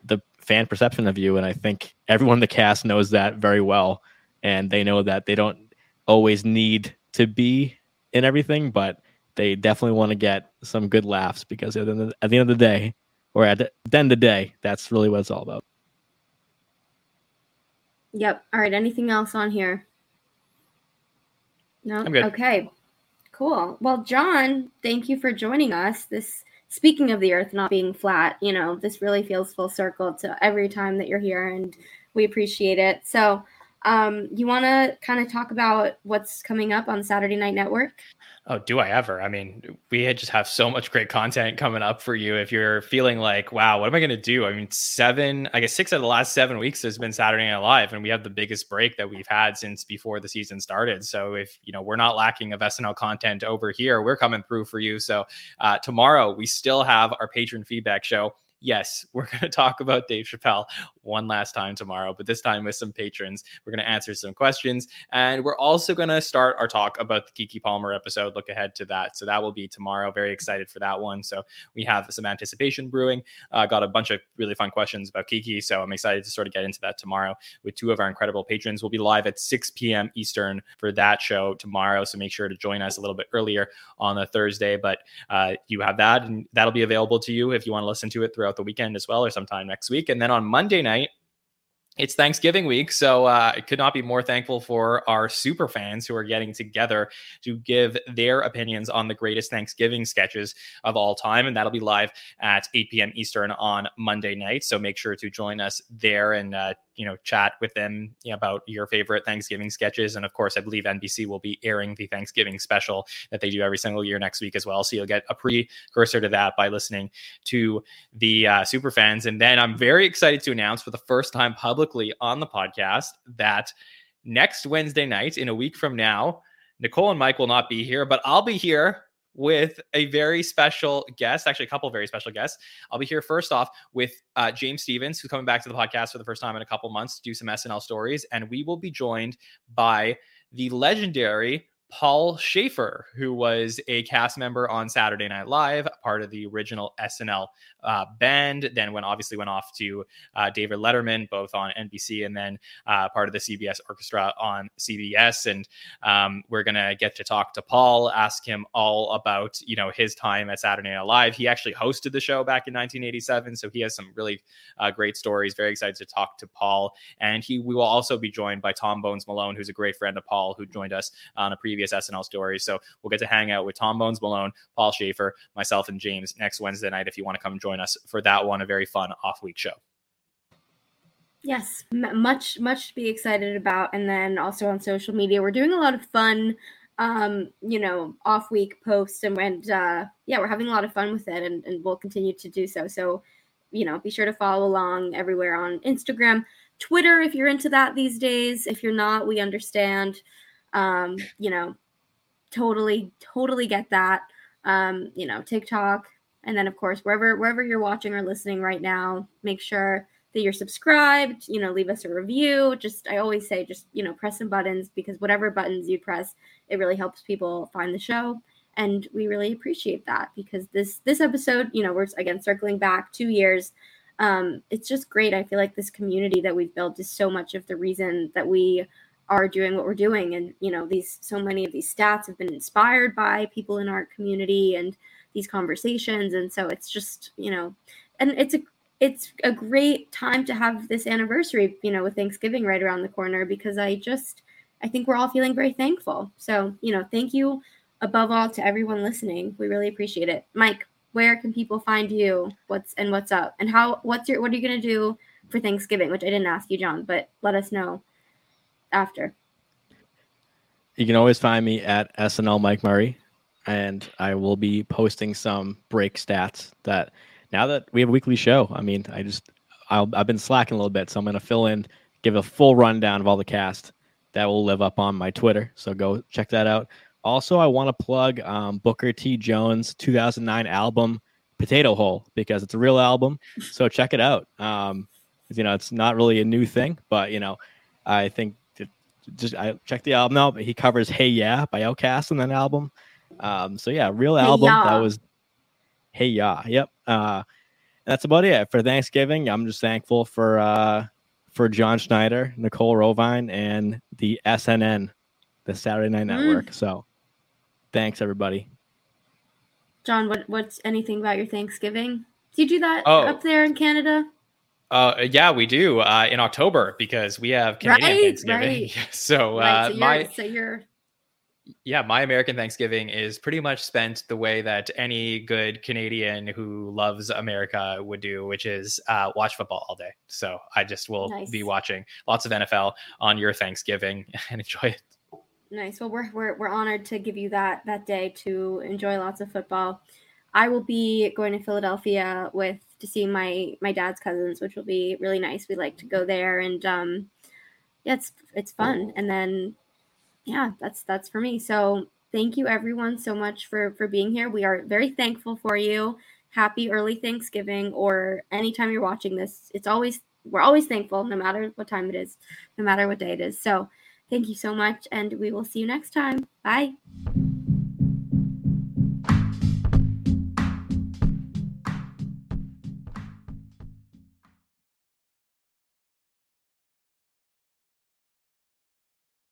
the fan perception of you. And I think everyone in the cast knows that very well, and they know that they don't always need to be in everything, but they definitely want to get some good laughs because at the, at the end of the day, or at the end of the day, that's really what it's all about. Yep. All right. Anything else on here? No. I'm good. Okay. Cool. Well, Jon, thank you for joining us. This speaking of the earth not being flat, you know, this really feels full circle to every time that you're here and we appreciate it. So, um, you want to kind of talk about what's coming up on Saturday Night Network? Oh, do I ever? I mean, we just have so much great content coming up for you. If you're feeling like, wow, what am I going to do? I mean, seven, I guess six of the last seven weeks has been Saturday Night Live, and we have the biggest break that we've had since before the season started. So if you know we're not lacking of SNL content over here, we're coming through for you. So uh, tomorrow we still have our patron feedback show yes, we're going to talk about Dave Chappelle one last time tomorrow, but this time with some patrons. We're going to answer some questions. And we're also going to start our talk about the Keke Palmer episode. Look ahead to that. So that will be tomorrow. Very excited for that one. So we have some anticipation brewing. Uh, got a bunch of really fun questions about Keke. So I'm excited to sort of get into that tomorrow with two of our incredible patrons. We'll be live at 6 p.m. Eastern for that show tomorrow. So make sure to join us a little bit earlier on the Thursday. But uh, you have that, and that'll be available to you if you want to listen to it throughout the weekend as well, or sometime next week. And then on Monday night, it's Thanksgiving week, so uh, I could not be more thankful for our super fans who are getting together to give their opinions on the greatest Thanksgiving sketches of all time, and that'll be live at 8 p.m. Eastern on Monday night. So make sure to join us there and uh, you know chat with them about your favorite Thanksgiving sketches. And of course, I believe NBC will be airing the Thanksgiving special that they do every single year next week as well. So you'll get a precursor to that by listening to the uh, super fans. And then I'm very excited to announce for the first time publicly on the podcast that next Wednesday night, in a week from now, Nicole and Mike will not be here, but I'll be here with a very special guest, actually, a couple very special guests. I'll be here first off with uh, James Stevens, who's coming back to the podcast for the first time in a couple months to do some SNL stories. And we will be joined by the legendary Paul Shaffer, who was a cast member on Saturday Night Live, part of the original SNL uh, band, then went obviously went off to uh, David Letterman, both on NBC and then uh, part of the CBS orchestra on CBS. And um, we're gonna get to talk to Paul, ask him all about you know his time at Saturday Night Live. He actually hosted the show back in 1987, so he has some really uh, great stories. Very excited to talk to Paul, and he we will also be joined by Tom Bones Malone, who's a great friend of Paul, who joined us on a previous SNL story. So we'll get to hang out with Tom Bones Malone, Paul Shaffer, myself, and James next Wednesday night if you want to come join us for that one, a very fun off week show. Yes, much much to be excited about. And then also on social media, we're doing a lot of fun, um, you know, off week posts, and, and uh, yeah, we're having a lot of fun with it, and, and we'll continue to do so. So, you know, be sure to follow along everywhere on Instagram, Twitter if you're into that these days. If you're not, we understand. Um, you know, totally, totally get that. Um, you know, TikTok, and then of course wherever wherever you're watching or listening right now, make sure that you're subscribed. You know, leave us a review. Just I always say, just you know, press some buttons because whatever buttons you press, it really helps people find the show and we really appreciate that because this this episode you know we're again circling back two years um it's just great i feel like this community that we've built is so much of the reason that we are doing what we're doing. And you know these so many of these stats have been inspired by people in our community and these conversations. And so it's just you know and it's a it's a great time to have this anniversary you know with thanksgiving right around the corner because i just i think we're all feeling very thankful. So you know thank you above all to everyone listening. We really appreciate it. Mike where can people find you? What's and what's up? And how what's your what are you going to do for thanksgiving? Which i didn't ask you jon but let us know after. you can always find me at SNL Mike Murray, and I will be posting some break stats that now that we have a weekly show. I mean, I just I'll, I've been slacking a little bit, so I'm going to fill in, give a full rundown of all the cast that will live up on my Twitter. So go check that out. Also, I want to plug um, Booker T. Jones' 2009 album Potato Hole because it's a real album. So check it out. Um, you know, it's not really a new thing, but you know, I think just I check the album out. But he covers "Hey Ya" by Outkast on that album. Um, so yeah, real Hey album Ya. that was "Hey Ya." Yep. Uh, that's about it for Thanksgiving. I'm just thankful for uh, for Jon Schneider, Nicole Rovine, and the SNN, the Saturday Night Mm. Network. So thanks everybody. Jon, what what's anything about your Thanksgiving? Do you do that Oh. up there in Canada? Uh, yeah, we do uh, in October because we have Canadian Right, Thanksgiving. right. So, right. uh, So my so you're yeah, my American Thanksgiving is pretty much spent the way that any good Canadian who loves America would do, which is uh, watch football all day. So I just will Nice. be watching lots of NFL on your Thanksgiving and enjoy it. Nice. Well, we're, we're we're honored to give you that that day to enjoy lots of football. I will be going to Philadelphia with to see my my dad's cousins, which will be really nice. We like to go there, and um, yeah, it's it's fun. And then yeah, that's that's for me. So thank you everyone so much for for being here. We are very thankful for you. Happy early Thanksgiving, or anytime you're watching this. It's always we're always thankful, no matter what time it is, no matter what day it is. So. Thank you so much, and we will see you next time. Bye.